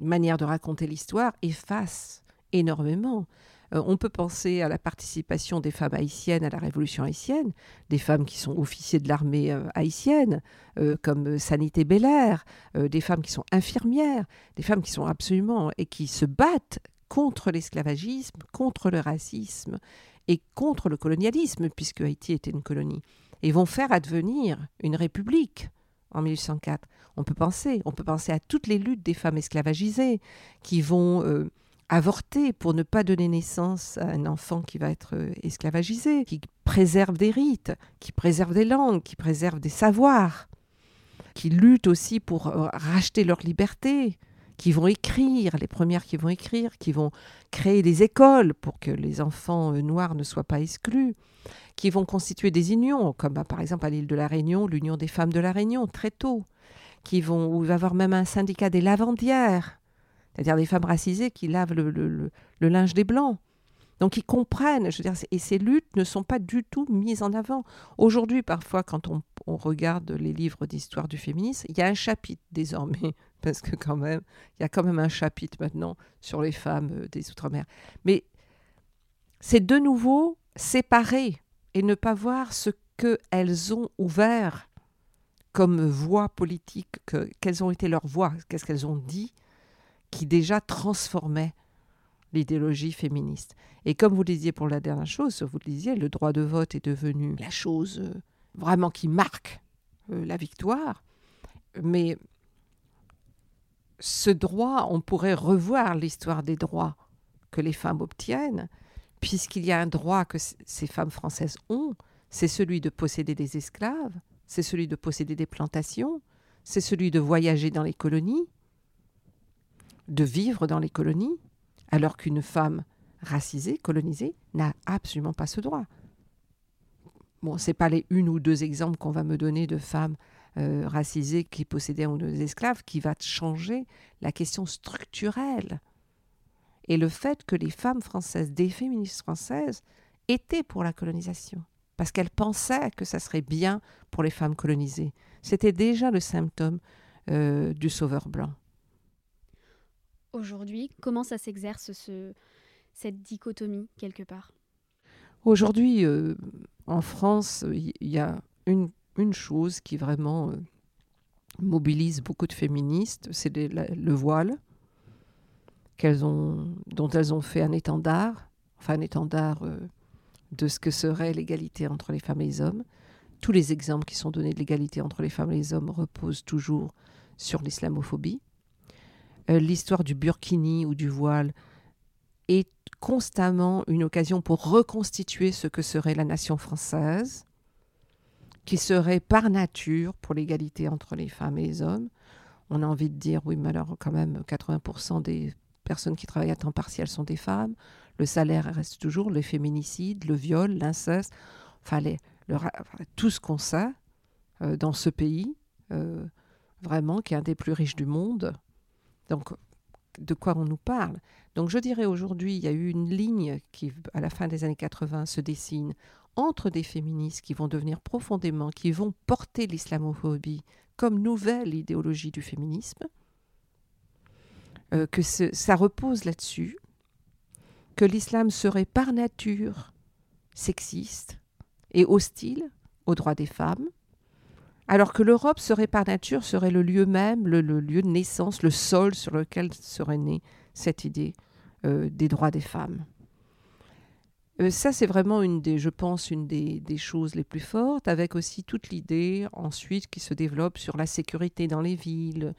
manière de raconter l'histoire efface énormément. Euh, on peut penser à la participation des femmes haïtiennes à la Révolution haïtienne, des femmes qui sont officiers de l'armée euh, haïtienne, euh, comme Sanité Belair, des femmes qui sont infirmières, des femmes qui sont absolument et qui se battent contre l'esclavagisme, contre le racisme et contre le colonialisme, puisque Haïti était une colonie et vont faire advenir une république en 1804. On peut penser, on peut penser à toutes les luttes des femmes esclavagisées qui vont avorter pour ne pas donner naissance à un enfant qui va être euh, esclavagisé, qui préservent des rites, qui préservent des langues, qui préservent des savoirs, qui luttent aussi pour euh, racheter leur liberté, qui vont écrire, les premières qui vont écrire, qui vont créer des écoles pour que les enfants euh, noirs ne soient pas exclus, qui vont constituer des unions, comme par exemple à l'île de la Réunion, l'Union des femmes de la Réunion, très tôt, qui vont, où avoir même un syndicat des lavandières, c'est-à-dire des femmes racisées qui lavent le, linge des blancs. Donc ils comprennent, je veux dire, et ces luttes ne sont pas du tout mises en avant. Aujourd'hui, parfois, quand on, regarde les livres d'histoire du féminisme, il y a un chapitre désormais, *laughs* parce que quand même, il y a quand même un chapitre maintenant sur les femmes euh, des Outre-mer. Mais c'est de nouveau séparer et ne pas voir ce qu'elles ont ouvert comme voie politique, que- quelles ont été leurs voix, qu'est-ce qu'elles ont dit, qui déjà transformait l'idéologie féministe. Et comme vous le disiez pour la dernière chose, vous le disiez, le droit de vote est devenu la chose euh, vraiment qui marque euh, la victoire. Mais ce droit, on pourrait revoir l'histoire des droits que les femmes obtiennent, puisqu'il y a un droit que ces femmes françaises ont, c'est celui de posséder des esclaves, c'est celui de posséder des plantations, c'est celui de voyager dans les colonies, de vivre dans les colonies, alors qu'une femme racisée, colonisée, n'a absolument pas ce droit. Bon, ce n'est pas les une ou deux exemples qu'on va me donner de femmes euh, racisées qui possédaient ou deux esclaves qui va changer la question structurelle. Et le fait que les femmes françaises, des féministes françaises, étaient pour la colonisation, parce qu'elles pensaient que ça serait bien pour les femmes colonisées. C'était déjà le symptôme euh, du sauveur blanc. Aujourd'hui, comment ça s'exerce ce, cette dichotomie quelque part? Aujourd'hui, euh, en France, il y, a une, chose qui vraiment euh, mobilise beaucoup de féministes, c'est le voile, dont elles ont fait un étendard, enfin un étendard euh, de ce que serait l'égalité entre les femmes et les hommes. Tous les exemples qui sont donnés de l'égalité entre les femmes et les hommes reposent toujours sur l'islamophobie. Euh, L'histoire du burkini ou du voile est constamment une occasion pour reconstituer ce que serait la nation française, qui serait par nature pour l'égalité entre les femmes et les hommes. On a envie de dire, oui, mais alors quand même, 80% des personnes qui travaillent à temps partiel sont des femmes. Le salaire reste toujours, le féminicide, le viol, l'inceste, enfin, tout ce qu'on sait euh, dans ce pays, euh, vraiment, qui est un des plus riches du monde. Donc, de quoi on nous parle? Donc, je dirais aujourd'hui, il y a eu une ligne qui, à la fin des années 80, se dessine entre des féministes qui vont devenir profondément, qui vont porter l'islamophobie comme nouvelle idéologie du féminisme, euh, que ça repose là-dessus, que l'islam serait par nature sexiste et hostile aux droits des femmes, alors que l'Europe serait par nature, serait le lieu même, le, lieu de naissance, le sol sur lequel serait née cette idée euh, des droits des femmes. Euh, ça, c'est vraiment une des, je pense, une des, choses les plus fortes, avec aussi toute l'idée ensuite qui se développe sur la sécurité dans les villes,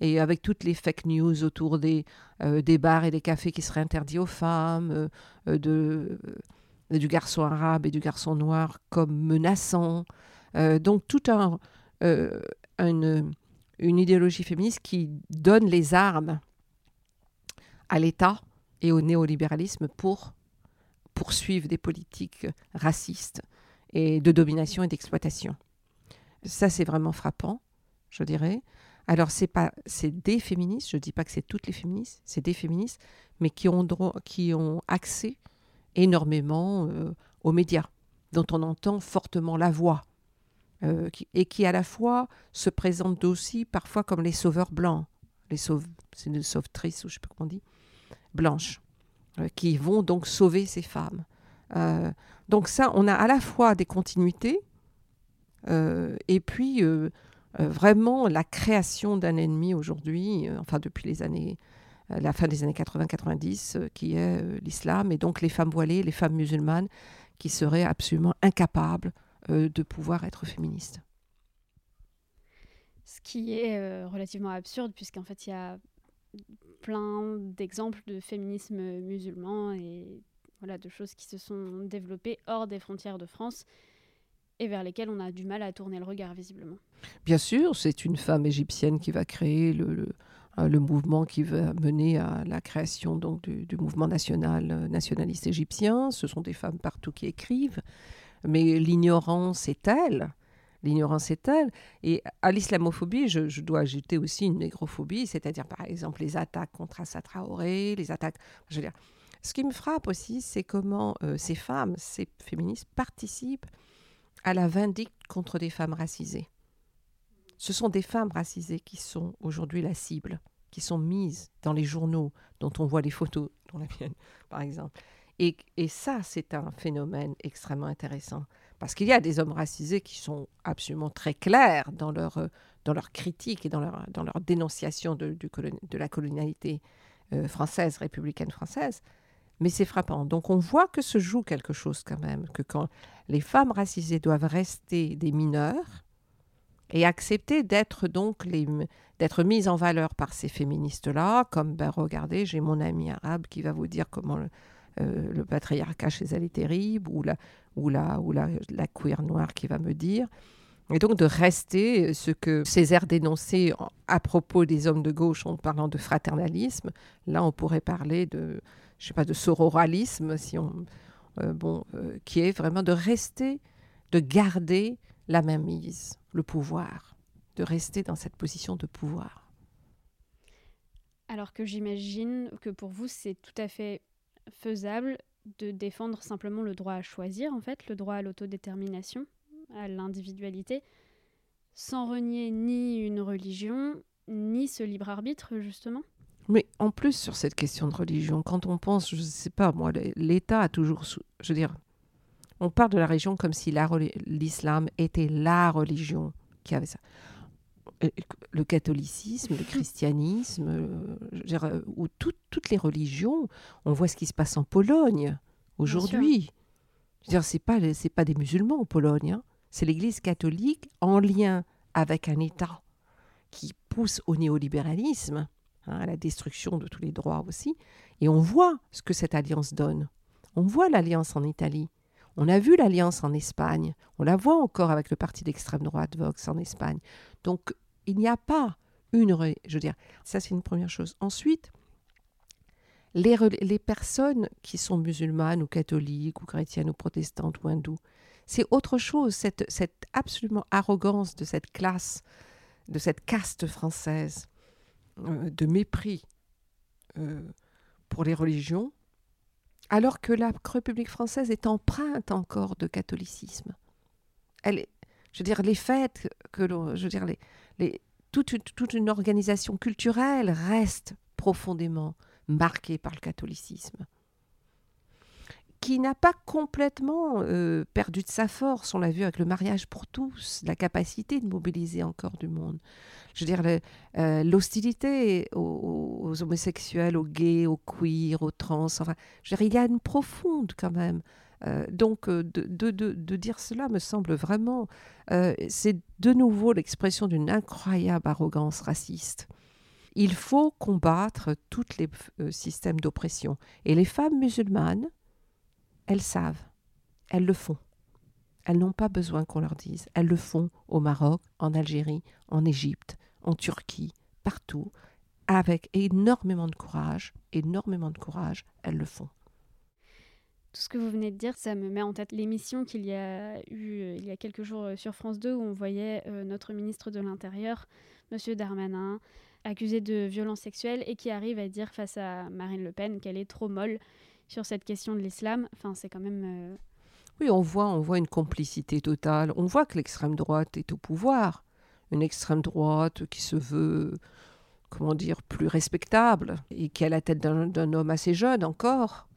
et avec toutes les fake news autour des, euh, des bars et des cafés qui seraient interdits aux femmes, de, du garçon arabe et du garçon noir comme menaçants. Donc, tout un, une, une idéologie féministe qui donne les armes à l'État et au néolibéralisme pour poursuivent des politiques racistes et de domination et d'exploitation. Ça, c'est vraiment frappant, je dirais. Alors, c'est pas, c'est des féministes, je dis pas que c'est toutes les féministes, c'est des féministes, mais qui ont, qui ont accès énormément euh, aux médias, dont on entend fortement la voix, euh, et qui à la fois se présentent aussi parfois comme les sauveurs blancs, les sauve, c'est une ou je sais pas comment on dit, blanches. Euh, qui vont donc sauver ces femmes. Euh, donc ça, on a à la fois des continuités et puis vraiment la création d'un ennemi aujourd'hui, enfin depuis les années, la fin des années 80-90, qui est l'islam et donc les femmes voilées, les femmes musulmanes, qui seraient absolument incapables de pouvoir être féministes. Ce qui est relativement absurde, puisqu'en fait, il y a plein d'exemples de féminisme musulman et voilà, de choses qui se sont développées hors des frontières de France et vers lesquelles on a du mal à tourner le regard visiblement. Bien sûr, c'est une femme égyptienne qui va créer le, le, euh, mouvement qui va mener à la création donc du, du, mouvement national euh, nationaliste égyptien. Ce sont des femmes partout qui écrivent, mais l'ignorance est telle l'ignorance est telle. Et à l'islamophobie, je, dois ajouter aussi une négrophobie, c'est-à-dire par exemple les attaques contre Assa Traoré, les attaques. Je veux dire, ce qui me frappe aussi, c'est comment euh, ces femmes, ces féministes participent à la vindicte contre des femmes racisées. Ce sont des femmes racisées qui sont aujourd'hui la cible, qui sont mises dans les journaux dont on voit les photos, dont la mienne par exemple. Et, ça, c'est un phénomène extrêmement intéressant. Parce qu'il y a des hommes racisés qui sont absolument très clairs dans leur, euh, dans leur critique et dans leur, dans leur dénonciation de, du de la colonialité euh, française, républicaine française. Mais c'est frappant. Donc on voit que se joue quelque chose quand même, que quand les femmes racisées doivent rester des mineurs et accepter d'être donc d'être mises en valeur par ces féministes-là, comme ben regardez, j'ai mon ami arabe qui va vous dire comment euh, le patriarcat chez elle est terrible, ou la, ou la, ou la, la queer noire qui va me dire. Et donc de rester ce que Césaire dénonçait à propos des hommes de gauche en parlant de fraternalisme. Là, on pourrait parler de, je sais pas, de sororalisme, si on, euh, bon, euh, qui est vraiment de rester, de garder la mainmise, le pouvoir, de rester dans cette position de pouvoir. Alors que j'imagine que pour vous, c'est tout à fait faisable de défendre simplement le droit à choisir, en fait, le droit à l'autodétermination, à l'individualité, sans renier ni une religion, ni ce libre arbitre, justement? Mais en plus, sur cette question de religion, quand on pense, je ne sais pas, moi, l'État a toujours. Je veux dire, on parle de la religion comme si l'islam était la religion qui avait ça le catholicisme, le christianisme, euh, euh, ou toutes les religions. On voit ce qui se passe en Pologne aujourd'hui. C'est pas c'est pas des musulmans en Pologne. Hein. C'est l'Église catholique en lien avec un État qui pousse au néolibéralisme hein, à la destruction de tous les droits aussi. Et on voit ce que cette alliance donne. On voit l'alliance en Italie. On a vu l'alliance en Espagne. On la voit encore avec le parti d'extrême droite Vox en Espagne. Donc il n'y a pas une... Je veux dire, ça c'est une première chose. Ensuite, les, les, personnes qui sont musulmanes ou catholiques ou chrétiennes ou protestantes ou hindoues, c'est autre chose, cette, cette, absolument arrogance de cette classe, de cette caste française, euh, de mépris euh, pour les religions, alors que la République française est empreinte encore de catholicisme. Elle est, je veux dire, les fêtes, que je veux dire, les, toute, une organisation culturelle reste profondément marquée par le catholicisme qui n'a pas complètement euh, perdu de sa force. On l'a vu avec le mariage pour tous, la capacité de mobiliser encore du monde. Je veux dire, euh, l'hostilité aux, homosexuels, aux gays, aux queers, aux trans. Enfin, je veux dire, il y a une profonde quand même. Euh, donc, de, de, de, dire cela me semble vraiment. C'est de nouveau l'expression d'une incroyable arrogance raciste. Il faut combattre tous les systèmes d'oppression. Et les femmes musulmanes, elles savent, elles le font. Elles n'ont pas besoin qu'on leur dise. Elles le font au Maroc, en Algérie, en Égypte, en Turquie, partout, avec énormément de courage, énormément de courage, elles le font. Tout ce que vous venez de dire, ça me met en tête l'émission qu'il y a eu euh, il y a quelques jours euh, sur France 2 où on voyait euh, notre ministre de l'Intérieur, Monsieur Darmanin, accusé de violence sexuelle et qui arrive à dire face à Marine Le Pen qu'elle est trop molle sur cette question de l'islam. Enfin, c'est quand même. Oui, on voit, on voit une complicité totale. On voit que l'extrême droite est au pouvoir. Une extrême droite qui se veut, comment dire, plus respectable et qui a la tête d'un homme assez jeune encore.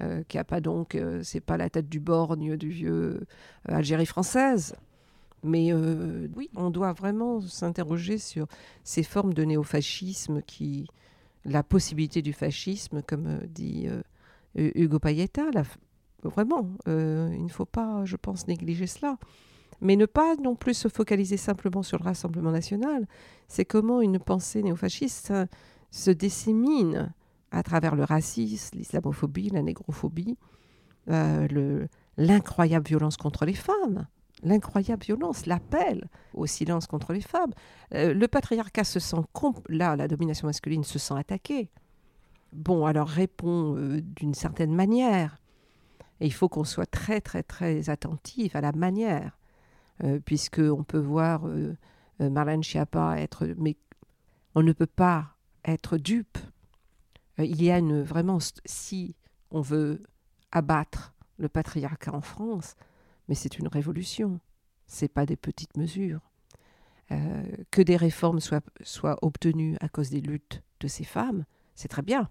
Euh, qui a pas donc, euh, c'est pas la tête du borgne du vieux Algérie française. Mais oui, on doit vraiment s'interroger sur ces formes de néofascisme qui, la possibilité du fascisme, comme dit Hugo Payetta. vraiment, euh, il ne faut pas, je pense, négliger cela. Mais ne pas non plus se focaliser simplement sur le Rassemblement national. C'est comment une pensée néofasciste se dissémine à travers le racisme, l'islamophobie, la négrophobie, euh, l'incroyable violence contre les femmes, l'incroyable violence, l'appel au silence contre les femmes. Euh, le patriarcat se sent, là, la domination masculine se sent attaquée bon, alors répond euh, d'une certaine manière. Et il faut qu'on soit très, très, très attentif à la manière, euh, puisqu'on peut voir Marlène Schiappa être. Mais on ne peut pas être dupe. Il y a une. Vraiment, si on veut abattre le patriarcat en France, mais c'est une révolution. Ce pas des petites mesures. que des réformes soient, obtenues à cause des luttes de ces femmes, c'est très bien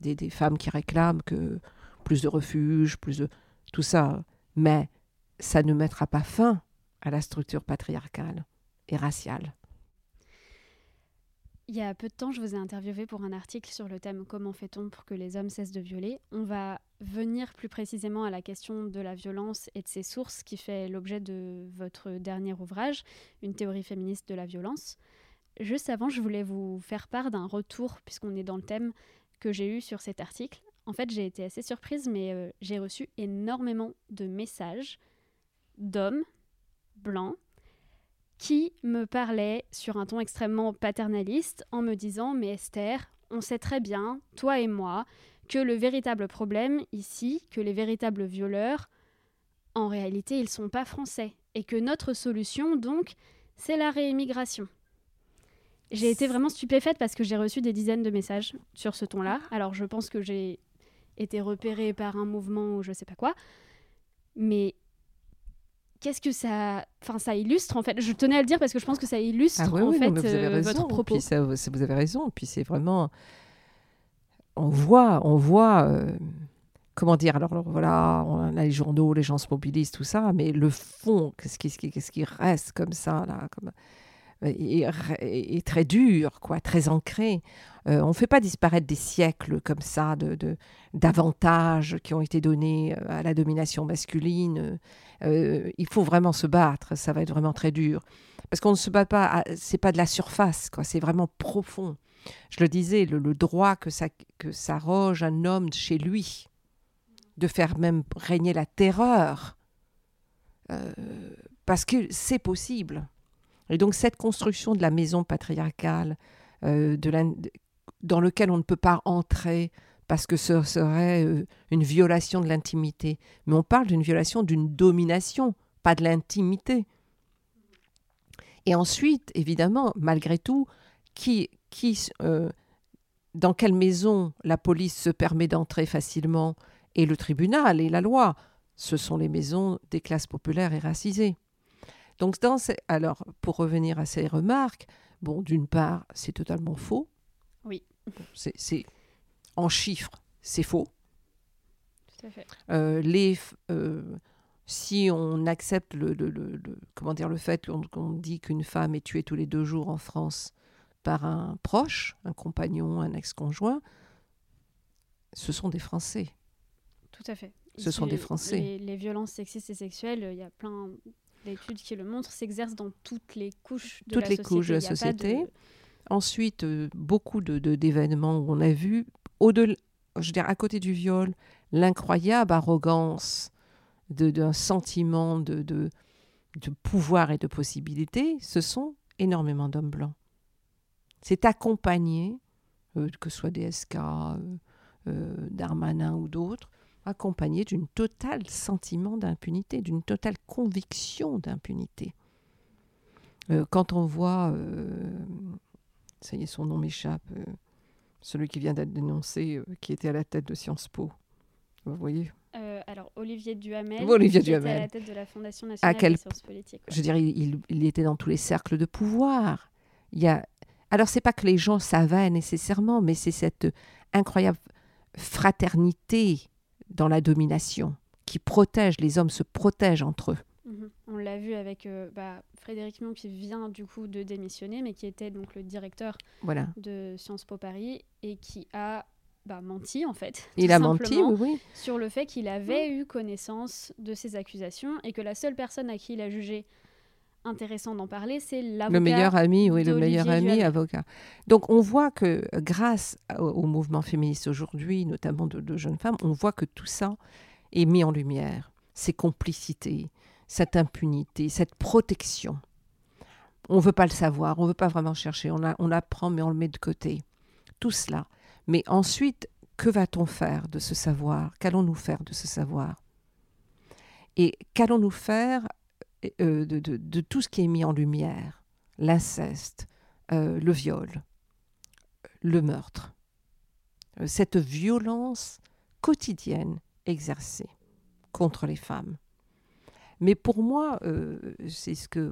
des, femmes qui réclament que plus de refuges, plus de tout ça. Mais ça ne mettra pas fin à la structure patriarcale et raciale. Il y a peu de temps, je vous ai interviewé pour un article sur le thème Comment fait-on pour que les hommes cessent de violer? On va venir plus précisément à la question de la violence et de ses sources qui fait l'objet de votre dernier ouvrage, Une théorie féministe de la violence. Juste avant, je voulais vous faire part d'un retour, puisqu'on est dans le thème, que j'ai eu sur cet article. En fait, j'ai été assez surprise, mais euh, j'ai reçu énormément de messages d'hommes blancs qui me parlaient sur un ton extrêmement paternaliste en me disant Mais Esther, on sait très bien, toi et moi, que le véritable problème ici, que les véritables violeurs, en réalité, ils sont pas français. Et que notre solution, donc, c'est la réémigration. J'ai été vraiment stupéfaite parce que j'ai reçu des dizaines de messages sur ce ton-là. Alors je pense que j'ai été repérée par un mouvement ou je sais pas quoi. Mais qu'est-ce que ça enfin ça illustre en fait. Je tenais à le dire parce que je pense que ça illustre ah en fait euh, votre propos puis ça, vous avez raison. Puis c'est vraiment on voit on voit euh, comment dire alors, voilà on a les journaux les gens se mobilisent tout ça mais le fond qu'est-ce qui, reste comme ça là comme est, très dur, quoi, très ancré. Euh, on ne fait pas disparaître des siècles comme ça de, d'avantages qui ont été donnés euh, à la domination masculine. Euh, il faut vraiment se battre, ça va être vraiment très dur. Parce qu'on ne se bat pas, c'est pas de la surface, quoi. C'est vraiment profond. Je le disais, le, droit que ça, que ça roge un homme chez lui, de faire même régner la terreur, parce que c'est possible. Et donc cette construction de la maison patriarcale, euh, dans lequel on ne peut pas entrer parce que ce serait euh, une violation de l'intimité. Mais on parle d'une violation d'une domination, pas de l'intimité. Et ensuite, évidemment, malgré tout, qui, qui, euh, dans quelle maison la police se permet d'entrer facilement? Et le tribunal et la loi Ce sont les maisons des classes populaires et racisées. Donc, dans alors, pour revenir à ces remarques, bon, d'une part, c'est totalement faux. Oui. C'est en chiffres, c'est faux. Tout à fait. Euh, les, euh, si on accepte le, comment dire, le fait qu'on dit qu'une femme est tuée tous les deux jours en France par un proche, un compagnon, un ex-conjoint, ce sont des Français. Tout à fait. Ce sont des Français. Les, violences sexistes et sexuelles, il y a plein d'études qui le montrent, s'exercent dans toutes les couches de toutes la les société. couches de la société. Ensuite, euh, beaucoup de, d'événements où on a vu, au-delà, je veux dire, à côté du viol, l'incroyable arrogance d'un sentiment de, de, pouvoir et de possibilité, ce sont énormément d'hommes blancs. C'est accompagné, euh, que ce soit des SK, euh, euh, Darmanin ou d'autres, accompagné d'une totale sentiment d'impunité, d'une totale conviction d'impunité. quand on voit, ça y est, son nom m'échappe, celui qui vient d'être dénoncé, qui était à la tête de Sciences Po, vous voyez? Euh, alors, Olivier Duhamel, Olivier qui Duhamel. était à la tête de la Fondation nationale des sciences politiques. Je veux dire, il, il, était dans tous les cercles de pouvoir. Il y a... Alors, c'est pas que les gens savaient nécessairement, mais c'est cette incroyable fraternité dans la domination qui protège, les hommes se protègent entre eux. Mhm. On l'a vu avec euh, bah, Frédéric Mion qui vient du coup de démissionner, mais qui était donc le directeur voilà. de Sciences Po Paris et qui a bah, menti en fait. *laughs* Il a menti, oui, oui. Sur le fait qu'il avait eu connaissance de ces accusations et que la seule personne à qui il a jugé intéressant d'en parler, c'est l'avocat. Le meilleur ami, oui, le meilleur ami avocat. Donc on voit que grâce au, mouvement féministe aujourd'hui, notamment de, de, jeunes femmes, on voit que tout ça est mis en lumière. Ces complicités, cette impunité, cette protection. On ne veut pas le savoir, on ne veut pas vraiment chercher, on, a, on apprend mais on le met de côté. Tout cela. Mais ensuite, que va-t-on faire de ce savoir? Qu'allons-nous faire de ce savoir? Et qu'allons-nous faire euh, de, tout ce qui est mis en lumière. L'inceste, euh, le viol, le meurtre, euh, cette violence quotidienne exercée contre les femmes. Mais pour moi, c'est ce que,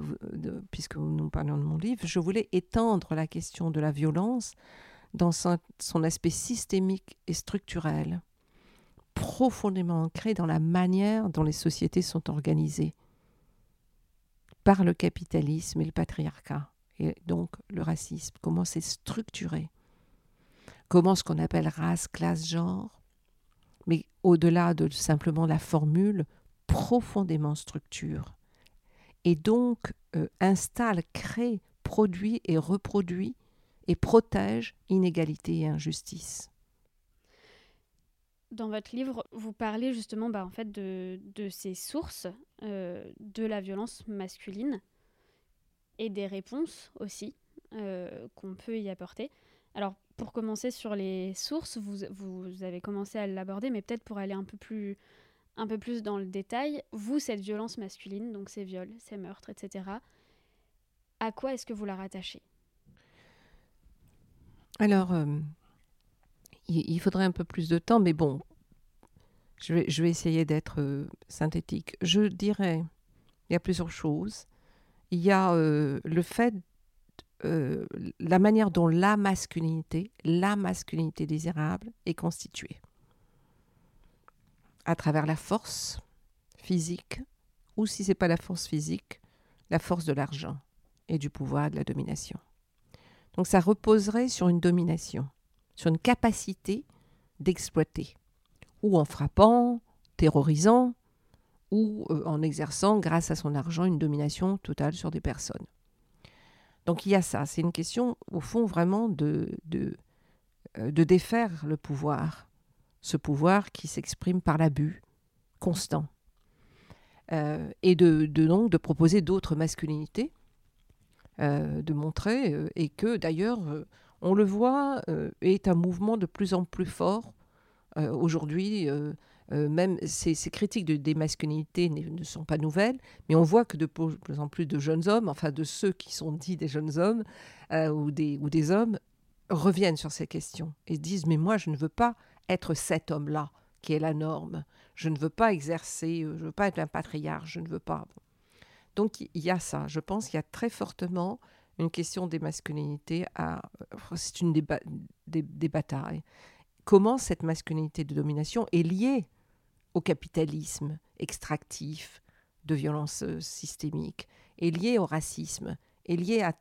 puisque nous parlons de mon livre, je voulais étendre la question de la violence dans son, aspect systémique et structurel, profondément ancré dans la manière dont les sociétés sont organisées par le capitalisme et le patriarcat, et donc le racisme, comment c'est structuré, comment ce qu'on appelle race, classe, genre, mais au-delà de simplement la formule, profondément structure, et donc euh, installe, crée, produit et reproduit et protège inégalité et injustice. Dans votre livre, vous parlez justement bah, en fait de, ces sources euh, de la violence masculine et des réponses aussi euh, qu'on peut y apporter. Alors, pour commencer sur les sources, vous, avez commencé à l'aborder, mais peut-être pour aller un peu, plus, un peu plus dans le détail, vous, cette violence masculine, donc ces viols, ces meurtres, etc., à quoi est-ce que vous la rattachez? Alors, euh, il, faudrait un peu plus de temps, mais bon, je vais, essayer d'être euh, synthétique. Je dirais, il y a plusieurs choses. Il y a euh, le fait, la manière dont la masculinité, la masculinité désirable est constituée. À travers la force physique, ou si ce n'est pas la force physique, la force de l'argent et du pouvoir de la domination. Donc ça reposerait sur une domination, sur une capacité d'exploiter, ou en frappant, terrorisant, ou euh, en exerçant, grâce à son argent, une domination totale sur des personnes. Donc il y a ça, c'est une question au fond vraiment de, de, euh, défaire le pouvoir, ce pouvoir qui s'exprime par l'abus constant, euh, et de, donc de proposer d'autres masculinités, de montrer, et que d'ailleurs, on le voit, euh, est un mouvement de plus en plus fort euh, aujourd'hui. euh, même ces, critiques de, des masculinités ne, sont pas nouvelles, mais on voit que de plus en plus de jeunes hommes, enfin de ceux qui sont dits des jeunes hommes ou, des, ou des hommes, reviennent sur ces questions et se disent mais moi je ne veux pas être cet homme-là qui est la norme. Je ne veux pas exercer, je ne veux pas être un patriarche, je ne veux pas. Donc il y a ça. Je pense qu'il y a très fortement une question des masculinités. C'est une des, des, batailles. Comment cette masculinité de domination est liée au capitalisme extractif de violence euh, systémique, est liée au racisme, est liée à,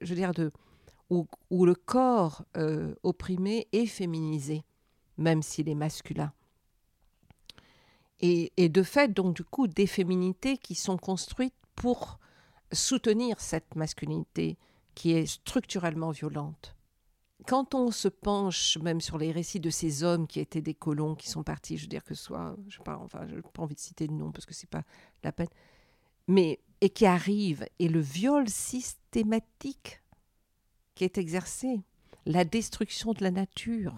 je veux dire, de, où, où le corps euh, opprimé est féminisé, même s'il est masculin. Et, et de fait, donc, du coup, des féminités qui sont construites pour soutenir cette masculinité qui est structurellement violente. Quand on se penche même sur les récits de ces hommes qui étaient des colons, qui sont partis, je veux dire que soit, je sais pas, enfin, je n'ai pas envie de citer de nom parce que c'est pas la peine, mais et qui arrivent et le viol systématique qui est exercé, la destruction de la nature,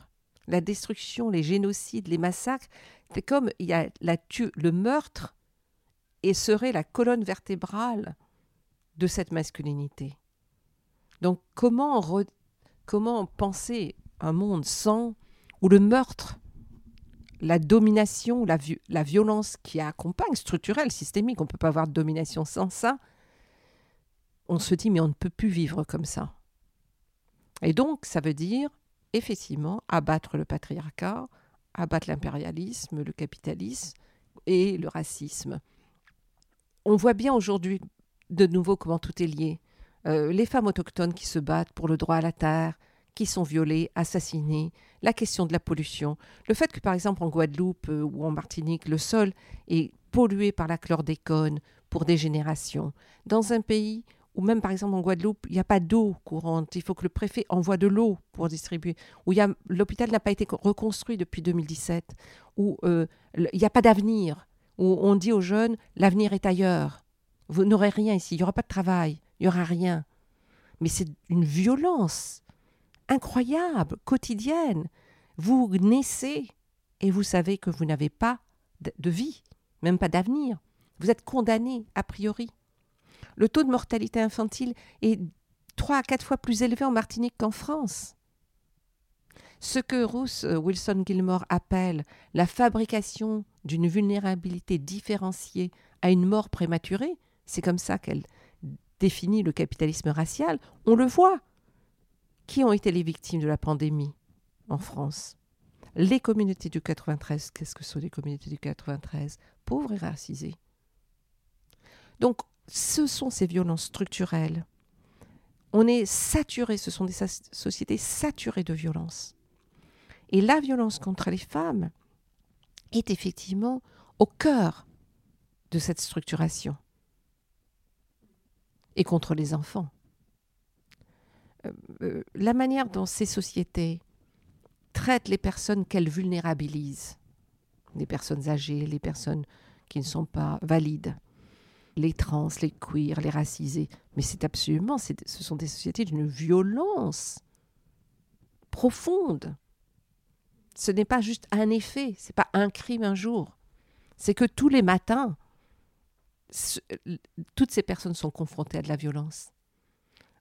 la destruction, les génocides, les massacres, c'est comme il y a la le meurtre et serait la colonne vertébrale de cette masculinité. Donc comment, comment penser un monde sans, où le meurtre, la domination, la, la violence qui accompagne, structurelle, systémique, on ne peut pas avoir de domination sans ça, on se dit mais on ne peut plus vivre comme ça. Et donc ça veut dire effectivement abattre le patriarcat, abattre l'impérialisme, le capitalisme et le racisme. On voit bien aujourd'hui de nouveau comment tout est lié. Euh, les femmes autochtones qui se battent pour le droit à la terre, qui sont violées, assassinées, la question de la pollution, le fait que par exemple en Guadeloupe euh, ou en Martinique, le sol est pollué par la chlordécone pour des générations. Dans un pays où même par exemple en Guadeloupe, il n'y a pas d'eau courante, il faut que le préfet envoie de l'eau pour distribuer, où l'hôpital n'a pas été co- reconstruit depuis 2017, où euh, il n'y a pas d'avenir, où on dit aux jeunes, l'avenir est ailleurs. Vous n'aurez rien ici, il n'y aura pas de travail, il n'y aura rien. Mais c'est une violence incroyable, quotidienne. Vous naissez et vous savez que vous n'avez pas de vie, même pas d'avenir. Vous êtes condamné a priori. Le taux de mortalité infantile est trois à quatre fois plus élevé en Martinique qu'en France. Ce que Ruth euh, Wilson Gilmore appelle la fabrication d'une vulnérabilité différenciée à une mort prématurée, c'est comme ça qu'elle définit le capitalisme racial, on le voit. Qui ont été les victimes de la pandémie en France? Les communautés du 93. Qu'est-ce que sont les communautés du 93 Pauvres et racisées. Donc, ce sont ces violences structurelles. On est saturé, ce sont des sociétés saturées de violence. Et la violence contre les femmes est effectivement au cœur de cette structuration. Et contre les enfants. Euh, euh, la manière dont ces sociétés traitent les personnes qu'elles vulnérabilisent, les personnes âgées, les personnes qui ne sont pas valides, les trans, les queers, les racisés, mais c'est absolument, ce sont des sociétés d'une violence profonde. Ce n'est pas juste un effet, c'est pas un crime un jour. C'est que tous les matins, toutes ces personnes sont confrontées à de la violence,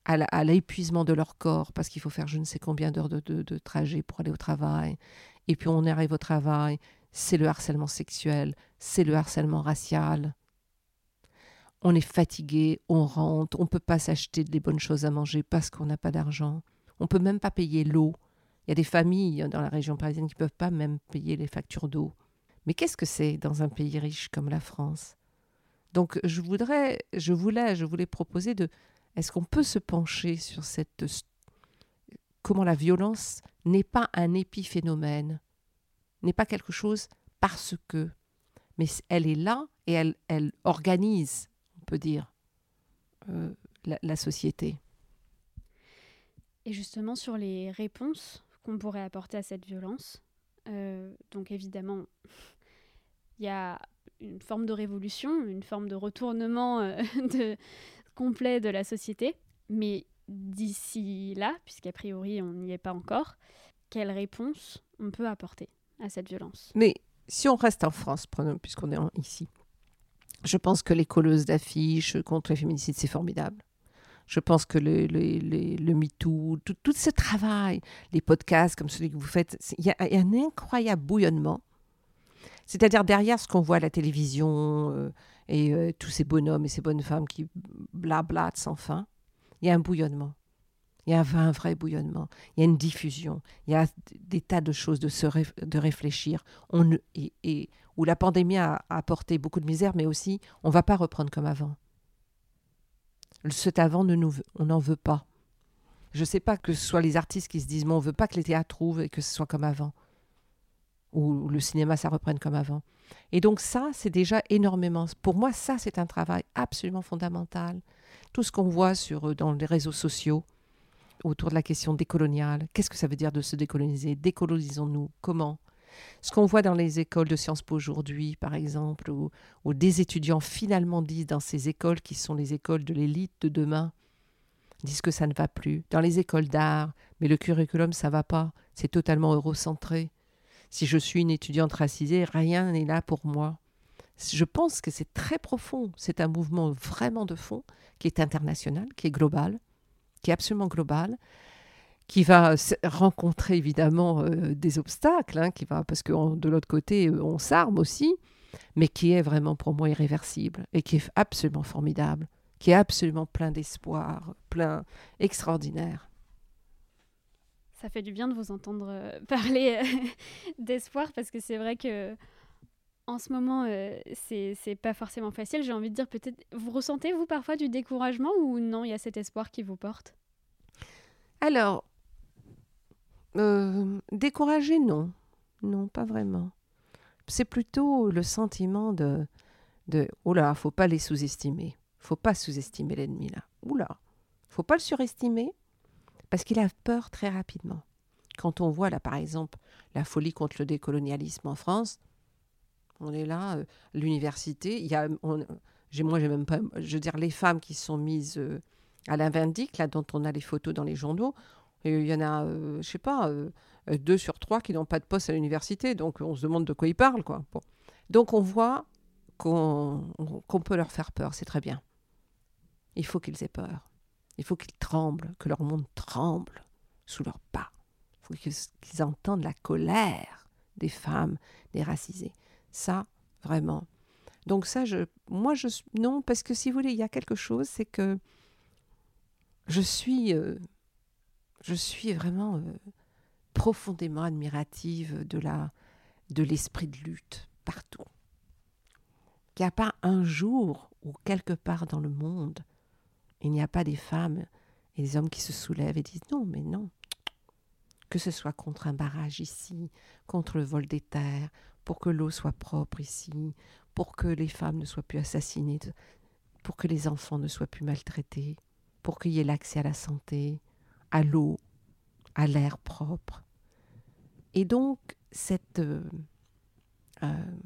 à l'épuisement de leur corps, parce qu'il faut faire je ne sais combien d'heures de, trajet pour aller au travail. Et puis on arrive au travail, c'est le harcèlement sexuel, c'est le harcèlement racial. On est fatigué, on rentre, on ne peut pas s'acheter des bonnes choses à manger parce qu'on n'a pas d'argent. On ne peut même pas payer l'eau. Il y a des familles dans la région parisienne qui ne peuvent pas même payer les factures d'eau. Mais qu'est-ce que c'est dans un pays riche comme la France? Donc je voudrais, je voulais, je voulais proposer de, est-ce qu'on peut se pencher sur cette, comment la violence n'est pas un épiphénomène, n'est pas quelque chose parce que, mais elle est là et elle, elle organise, on peut dire, euh, la, société. Et justement sur les réponses qu'on pourrait apporter à cette violence. Euh, donc évidemment, *laughs* il y a une forme de révolution, une forme de retournement euh, *laughs* complet de la société. Mais d'ici là, puisqu'a priori on n'y est pas encore, quelle réponse on peut apporter à cette violence? Mais si on reste en France, puisqu'on est ici, je pense que les colleuses d'affiches contre les féminicides, c'est formidable. Je pense que le, le, MeToo, tout, ce travail, les podcasts comme celui que vous faites, il y, a un incroyable bouillonnement. C'est-à-dire derrière ce qu'on voit à la télévision euh, et euh, tous ces bonhommes et ces bonnes femmes qui blablatent sans fin, il y a un bouillonnement. Il y a un vrai bouillonnement. Il y a une diffusion. Il y a des tas de choses de, réfléchir. On, et, et, où la pandémie a, apporté beaucoup de misère, mais aussi on ne va pas reprendre comme avant. Cet avant, ne nous, on n'en veut pas. Je ne sais pas que ce soit les artistes qui se disent, mais on ne veut pas que les théâtres trouvent et que ce soit comme avant. Ou le cinéma, ça reprenne comme avant. Et donc ça, c'est déjà énormément. Pour moi, ça, c'est un travail absolument fondamental. Tout ce qu'on voit sur, euh, dans les réseaux sociaux autour de la question décoloniale, qu'est-ce que ça veut dire de se décoloniser? Décolonisons-nous Comment? Ce qu'on voit dans les écoles de Sciences Po aujourd'hui, par exemple, où, des étudiants finalement disent dans ces écoles qui sont les écoles de l'élite de demain, disent que ça ne va plus. Dans les écoles d'art, mais le curriculum, ça va pas. C'est totalement eurocentré. Si je suis une étudiante racisée, rien n'est là pour moi. Je pense que c'est très profond. C'est un mouvement vraiment de fond qui est international, qui est global, qui est absolument global, qui va rencontrer évidemment euh, des obstacles, hein, qui va, parce que de l'autre côté, euh, on s'arme aussi, mais qui est vraiment pour moi irréversible et qui est absolument formidable, qui est absolument plein d'espoir, plein extraordinaire. Ça fait du bien de vous entendre euh, *laughs* parler d'espoir parce que c'est vrai que en ce moment, c'est pas forcément facile. J'ai envie de dire peut-être, vous ressentez vous parfois du découragement ou non Il y a cet espoir qui vous porte? Alors, euh, découragé, non. Non, pas vraiment. C'est plutôt le sentiment de, de oh là, faut pas les sous-estimer. Faut pas sous-estimer l'ennemi là. Oula, faut pas le surestimer parce qu'il a peur très rapidement. Quand on voit là, par exemple, la folie contre le décolonialisme en France, on est là, euh, l'université, il y a, moi j'ai même pas, je veux dire, les femmes qui sont mises euh, à l'invindique, là dont on a les photos dans les journaux, il y en a, euh, je sais pas, euh, euh, deux sur trois qui n'ont pas de poste à l'université. Donc on se demande de quoi ils parlent. Quoi. Donc on voit qu'on peut leur faire peur, c'est très bien. Il faut qu'ils aient peur. Il faut qu'ils tremblent, que leur monde tremble sous leurs pas. Il faut qu'ils entendent la colère des femmes, des racisés. Ça, vraiment. Donc ça, je, moi, je, non, parce que si vous voulez, il y a quelque chose, c'est que je suis je suis vraiment euh, profondément admirative de la de l'esprit de lutte partout. Qu'il n'y a pas un jour où quelque part dans le monde, il n'y a pas des femmes et des hommes qui se soulèvent et disent non, mais non. Que ce soit contre un barrage ici, contre le vol des terres, pour que l'eau soit propre ici, pour que les femmes ne soient plus assassinées, pour que les enfants ne soient plus maltraités, pour qu'il y ait l'accès à la santé, à l'eau, à l'air propre. Et donc, cette euh, euh,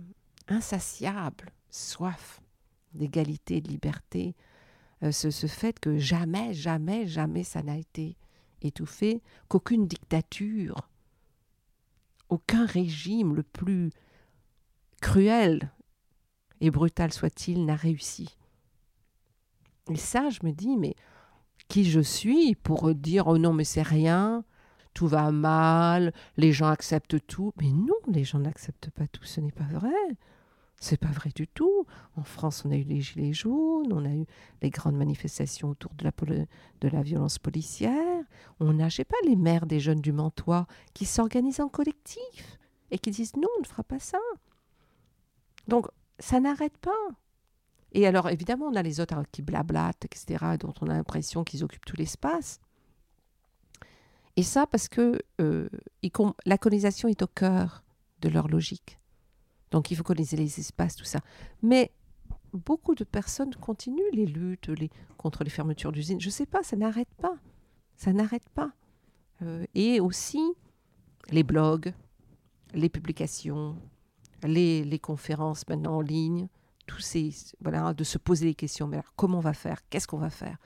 insatiable soif d'égalité et de liberté, ce, ce, fait que jamais, jamais, jamais ça n'a été étouffé, qu'aucune dictature, aucun régime le plus cruel et brutal soit-il n'a réussi. Et ça, je me dis, mais qui je suis pour dire oh non mais c'est rien, tout va mal, les gens acceptent tout. Mais non, les gens n'acceptent pas tout, ce n'est pas vrai. C'est pas vrai du tout. En France, on a eu les gilets jaunes, on a eu les grandes manifestations autour de la, de la violence policière. On a, je sais pas, les maires des jeunes du Mantois qui s'organisent en collectif et qui disent non, on ne fera pas ça. Donc, ça n'arrête pas. Et alors, évidemment, on a les autres qui blablatent, etc., dont on a l'impression qu'ils occupent tout l'espace. Et ça parce que euh, la colonisation est au cœur de leur logique. Donc, il faut coloniser les espaces, tout ça. Mais beaucoup de personnes continuent les luttes les, contre les fermetures d'usines. Je ne sais pas, ça n'arrête pas. Ça n'arrête pas. Euh, et aussi les blogs, les publications, les, les, conférences maintenant en ligne, tous ces, voilà, de se poser les questions. Mais alors, comment on va faire? Qu'est-ce qu'on va faire?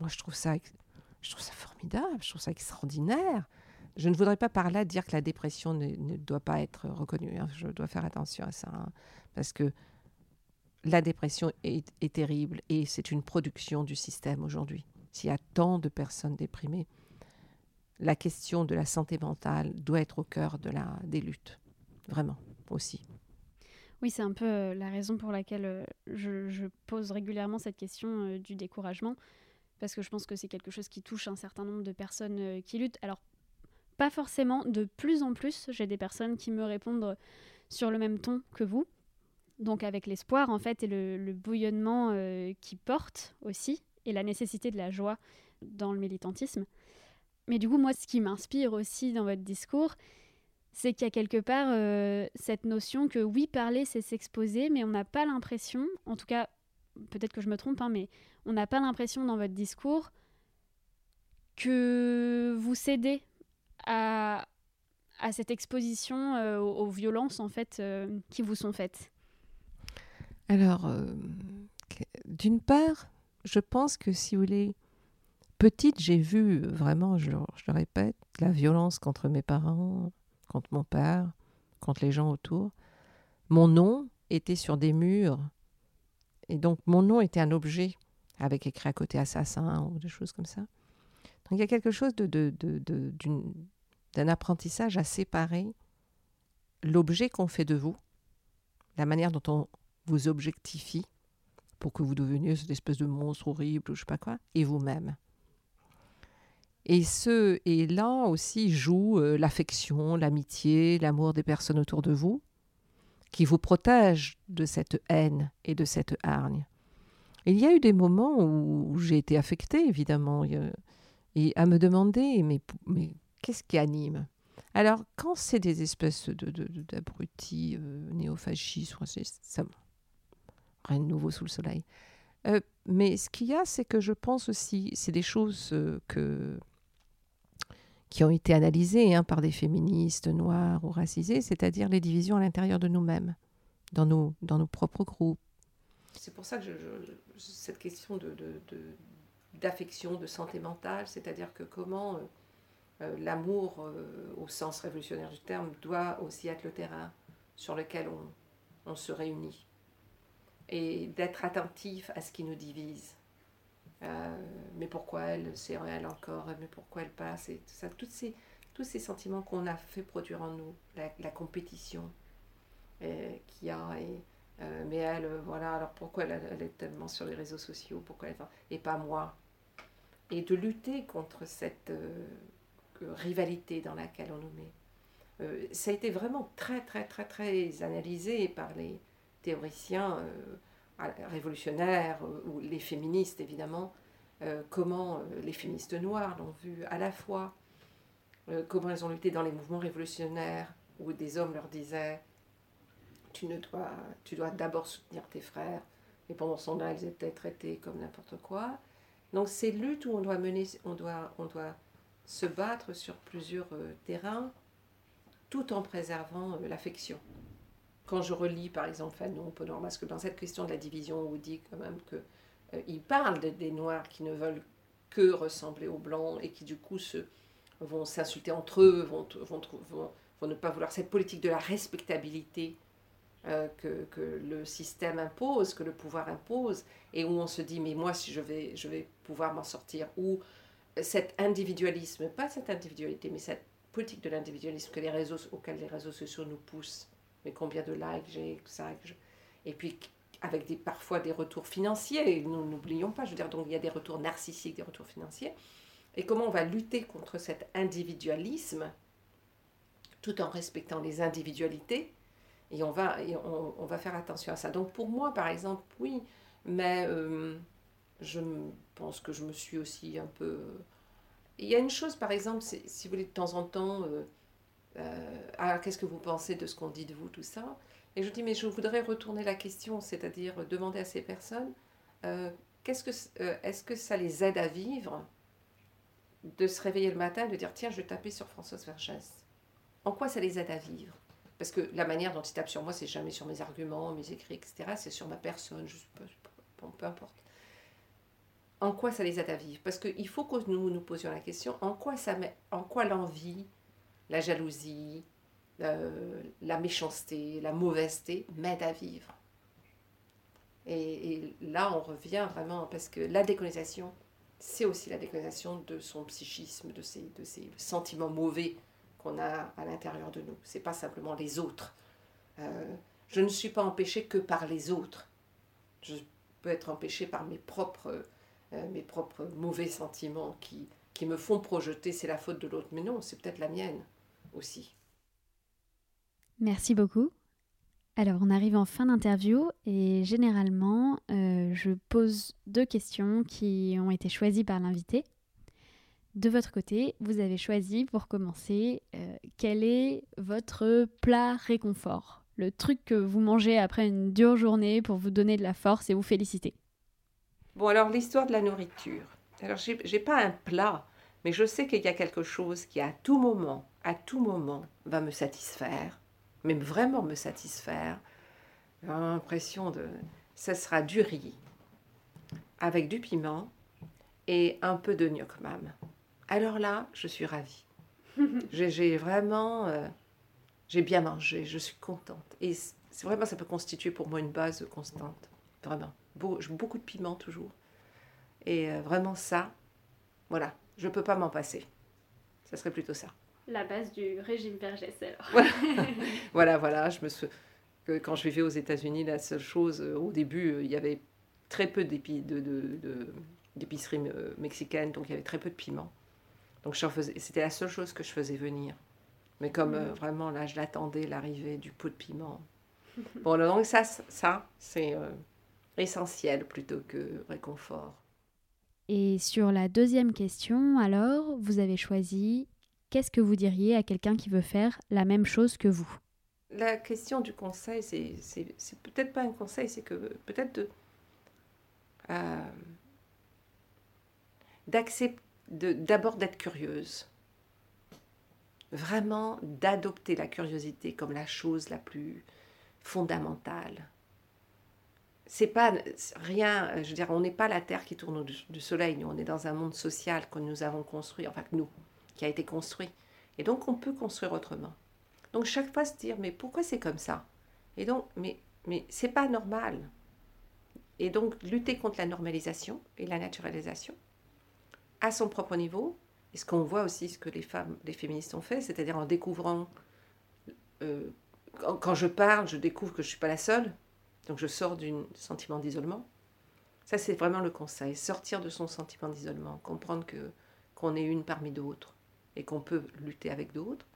Moi, je trouve ça, je trouve ça formidable, je trouve ça extraordinaire. Je ne voudrais pas par là dire que la dépression ne, doit pas être reconnue. Hein. Je dois faire attention à ça, hein, parce que la dépression est, terrible et c'est une production du système aujourd'hui. S'il y a tant de personnes déprimées, la question de la santé mentale doit être au cœur de la, des luttes, vraiment aussi. Oui, c'est un peu euh, la raison pour laquelle euh, je, je, pose régulièrement cette question euh, du découragement, parce que je pense que c'est quelque chose qui touche un certain nombre de personnes qui luttent. Alors, pas forcément, de plus en plus, j'ai des personnes qui me répondent sur le même ton que vous, donc avec l'espoir en fait et le, le bouillonnement euh, qui porte aussi, et la nécessité de la joie dans le militantisme. Mais du coup, moi, ce qui m'inspire aussi dans votre discours, c'est qu'il y a quelque part euh, cette notion que oui, parler, c'est s'exposer, mais on n'a pas l'impression, en tout cas, peut-être que je me trompe, hein, mais on n'a pas l'impression dans votre discours que vous cédez à, cette exposition euh, aux, violences en fait euh, qui vous sont faites? Alors, euh, d'une part, je pense que si vous voulez, petite, j'ai vu vraiment, je, le répète, la violence contre mes parents, contre mon père, contre les gens autour. Mon nom était sur des murs. Et donc, mon nom était un objet avec écrit à côté assassin ou des choses comme ça. Donc, il y a quelque chose de, de d'un apprentissage à séparer l'objet qu'on fait de vous, la manière dont on vous objectifie pour que vous deveniez cette espèce de monstre horrible ou je sais pas quoi, et vous-même. Et, ce, et là aussi joue euh, l'affection, l'amitié, l'amour des personnes autour de vous, qui vous protègent de cette haine et de cette hargne. Il y a eu des moments où j'ai été affectée, évidemment, et à me demander, mais, mais qu'est-ce qui anime? Alors, quand c'est des espèces d'abrutis de, de, euh, néofascistes, ça, rien de nouveau sous le soleil. Euh, mais ce qu'il y a, c'est que je pense aussi, c'est des choses euh, que, qui ont été analysées hein, par des féministes noires ou racisées, c'est-à-dire les divisions à l'intérieur de nous-mêmes, dans nos, dans nos propres groupes. C'est pour ça que cette question de, d'affection, de, de, santé mentale, c'est-à-dire que comment euh, l'amour, euh, au sens révolutionnaire du terme, doit aussi être le terrain sur lequel on, on se réunit. Et d'être attentif à ce qui nous divise. Euh, mais pourquoi elle, c'est elle encore, mais pourquoi elle passe, et tout ça, toutes ces, tous ces sentiments qu'on a fait produire en nous, la, la compétition euh, qu'il y a, et, euh, mais elle, voilà, alors pourquoi elle, est tellement sur les réseaux sociaux, pourquoi elle, et pas moi. Et de lutter contre cette euh, rivalité dans laquelle on nous met. Euh, ça a été vraiment très, très, très, très analysé par les théoriciens euh, révolutionnaires euh, ou les féministes évidemment, euh, comment les féministes noires l'ont vu à la fois, comment elles ont lutté dans les mouvements révolutionnaires où des hommes leur disaient tu, ne dois, tu dois d'abord soutenir tes frères, et pendant ce temps-là, elles étaient traitées comme n'importe quoi. Donc ces luttes où on doit mener, on doit, on doit se battre sur plusieurs euh, terrains, tout en préservant euh, l'affection. Quand je relis par exemple Fanon, Podor, parce que dans cette question de la division, on dit quand même que euh, il parle de, des Noirs qui ne veulent que ressembler aux Blancs et qui du coup se, vont s'insulter entre eux, vont, ne pas vouloir cette politique de la respectabilité euh, que, le système impose, que le pouvoir impose, et où on se dit mais moi si je vais pouvoir m'en sortir, ou cet individualisme, pas cette individualité, mais cette politique de l'individualisme que les réseaux, auquel les réseaux sociaux nous poussent, mais combien de likes j'ai, ça. Et puis avec des, parfois des retours financiers, nous n'oublions pas, je veux dire, donc il y a des retours narcissiques, des retours financiers. Et comment on va lutter contre cet individualisme tout en respectant les individualités? Et on va, et on, on, va faire attention à ça. Donc pour moi, par exemple, oui, mais euh, je pense que je me suis aussi un peu... Il y a une chose, par exemple, si vous voulez, de temps en temps... Euh, euh, ah, qu'est-ce que vous pensez de ce qu'on dit de vous, tout ça? Et je dis, mais je voudrais retourner la question, c'est-à-dire demander à ces personnes, euh, qu'est-ce que, euh, est-ce que ça les aide à vivre de se réveiller le matin et de dire tiens, je vais taper sur Françoise Vergès? En quoi ça les aide à vivre? Parce que la manière dont ils tapent sur moi, c'est jamais sur mes arguments, mes écrits, etc. C'est sur ma personne, je sais peu importe. En quoi ça les aide à vivre Parce qu'il faut que nous nous posions la question en quoi, ça met, en quoi l'envie, la jalousie, euh, la méchanceté, la mauvaiseté m'aident à vivre. Et, là, on revient vraiment, parce que la décolonisation, c'est aussi la décolonisation de son psychisme, de ses, de ses sentiments mauvais qu'on a à l'intérieur de nous. C'est pas simplement les autres. Euh, je ne suis pas empêchée que par les autres. Je peux être empêchée par mes propres, mes propres mauvais sentiments qui, qui me font projeter c'est la faute de l'autre. Mais non, c'est peut-être la mienne aussi. Merci beaucoup. Alors, on arrive en fin d'interview et généralement, euh, je pose deux questions qui ont été choisies par l'invité. De votre côté, vous avez choisi pour commencer euh, quel est votre plat réconfort, le truc que vous mangez après une dure journée pour vous donner de la force et vous féliciter. Bon, alors l'histoire de la nourriture. Alors, j'ai pas un plat, mais je sais qu'il y a quelque chose qui à tout moment, à tout moment, va me satisfaire mais vraiment me satisfaire. J'ai l'impression de... Ce sera du riz avec du piment et un peu de gnocchi. Alors là, je suis ravie. *laughs* j'ai vraiment... Euh, j'ai bien mangé, je suis contente. Et c'est vraiment, ça peut constituer pour moi une base constante. Vraiment. Beaucoup de piment toujours. Et euh, vraiment ça, voilà, je ne peux pas m'en passer. Ça serait plutôt ça la base du régime Vergès alors. voilà, *laughs* voilà, je me suis... que quand je vivais aux États-Unis, la seule chose, euh, au début, euh, il y avait très peu d'épiceries de, de, mexicaines, donc il y avait très peu de piment. Donc c'était la seule chose que je faisais venir. Mais comme mm. vraiment là, je l'attendais, l'arrivée du pot de piment. bon, donc ça, ça c'est essentiel plutôt que réconfort. Et sur la deuxième question, alors, vous avez choisi qu'est-ce que vous diriez à quelqu'un qui veut faire la même chose que vous? La question du conseil, c'est peut-être pas un conseil, c'est que peut-être euh, d'accepter d'abord d'être curieuse. Vraiment d'adopter la curiosité comme la chose la plus fondamentale. C'est pas rien, je veux dire, on n'est pas la Terre qui tourne du, du soleil, nous on est dans un monde social que nous avons construit, enfin nous, qui a été construit. Et donc on peut construire autrement. Donc chaque fois se dire mais pourquoi c'est comme ça? Et donc mais mais c'est pas normal. Et donc lutter contre la normalisation et la naturalisation à son propre niveau. Et ce qu'on voit aussi, ce que les femmes, les féministes ont fait, c'est-à-dire en découvrant, euh, quand, je parle, je découvre que je ne suis pas la seule, donc je sors d'un sentiment d'isolement. Ça, c'est vraiment le conseil, sortir de son sentiment d'isolement, comprendre que qu'on est une parmi d'autres et qu'on peut lutter avec d'autres.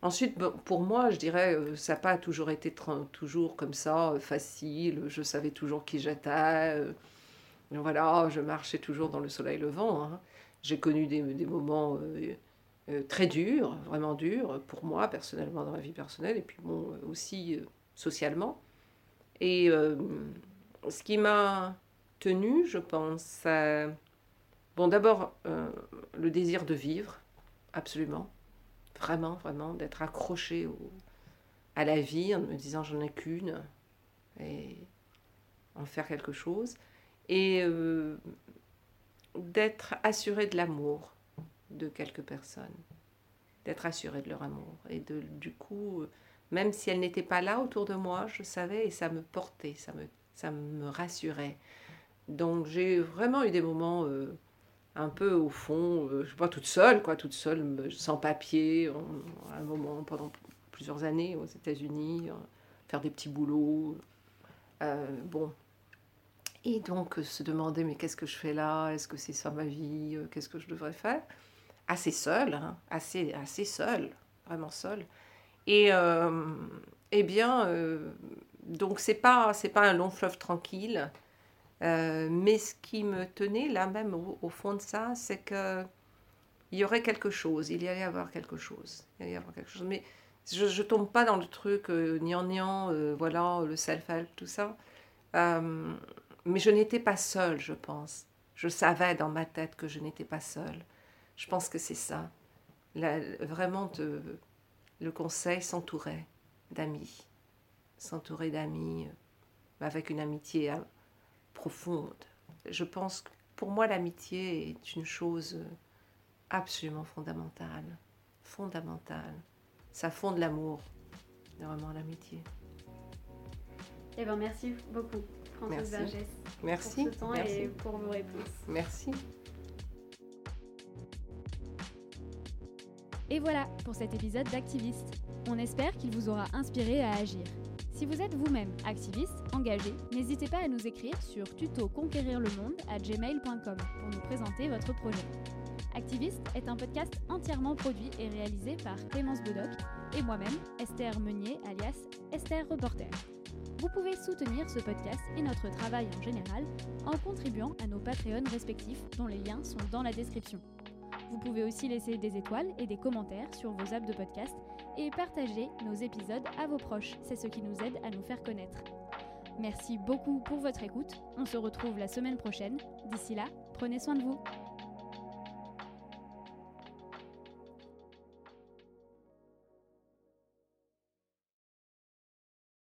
Ensuite, pour moi, je dirais, euh, ça n'a pas toujours été toujours comme ça, euh, facile. Je savais toujours qui j'étais. Euh, voilà, je marchais toujours dans le soleil levant. Hein. J'ai connu des, des moments très durs, vraiment durs, pour moi, personnellement, dans ma vie personnelle, et puis bon, aussi socialement. Et ce qui m'a tenu, je pense, bon, d'abord, le désir de vivre absolument. Vraiment, vraiment, d'être accroché à la vie en me disant j'en ai qu'une et en faire quelque chose. Et euh, d'être assuré de l'amour de quelques personnes, d'être assuré de leur amour. Et de, du coup, même si elles n'étaient pas là autour de moi, je savais et ça me portait, ça me, ça me rassurait. Donc j'ai vraiment eu des moments euh, un peu au fond, euh, je sais pas, toute seule, quoi, toute seule, sans papier, un moment, pendant plusieurs années aux États-Unis, euh, faire des petits boulots. Euh, bon. Et donc se demander, mais qu'est-ce que je fais là? Est-ce que c'est ça ma vie? Qu'est-ce que je devrais faire? Assez seule, hein, assez, assez seule, vraiment seule. Et eh bien, donc c'est pas, c'est pas un long fleuve tranquille. Euh, mais ce qui me tenait là même au, fond de ça, c'est que il y aurait quelque chose, il y allait avoir quelque chose, il y avoir quelque chose. Mais je, ne tombe pas dans le truc euh, nian euh, voilà, le self-help, tout ça. Euh, mais je n'étais pas seule, je pense. Je savais dans ma tête que je n'étais pas seule. Je pense que c'est ça. vraiment, le conseil, s'entourer d'amis. S'entourer d'amis euh, avec une amitié hein, profonde. Je pense que pour moi, l'amitié est une chose absolument fondamentale. Fondamentale. Ça fonde l'amour, vraiment l'amitié. Eh ben, merci beaucoup, Françoise. Merci. Pour ce temps merci. et pour vos réponses. Merci. Et voilà pour cet épisode d'Activiste. On espère qu'il vous aura inspiré à agir. Si vous êtes vous-même activiste, engagé, n'hésitez pas à nous écrire sur tutoconquérirlemonde@gmail.com pour nous présenter votre projet. Activiste est un podcast entièrement produit et réalisé par Clémence Bodoc et moi-même, Esther Meunier, alias Esther Reporter. Vous pouvez soutenir ce podcast et notre travail en général en contribuant à nos Patreons respectifs dont les liens sont dans la description. Vous pouvez aussi laisser des étoiles et des commentaires sur vos apps de podcast et partager nos épisodes à vos proches. C'est ce qui nous aide à nous faire connaître. Merci beaucoup pour votre écoute. On se retrouve la semaine prochaine. D'ici là, prenez soin de vous.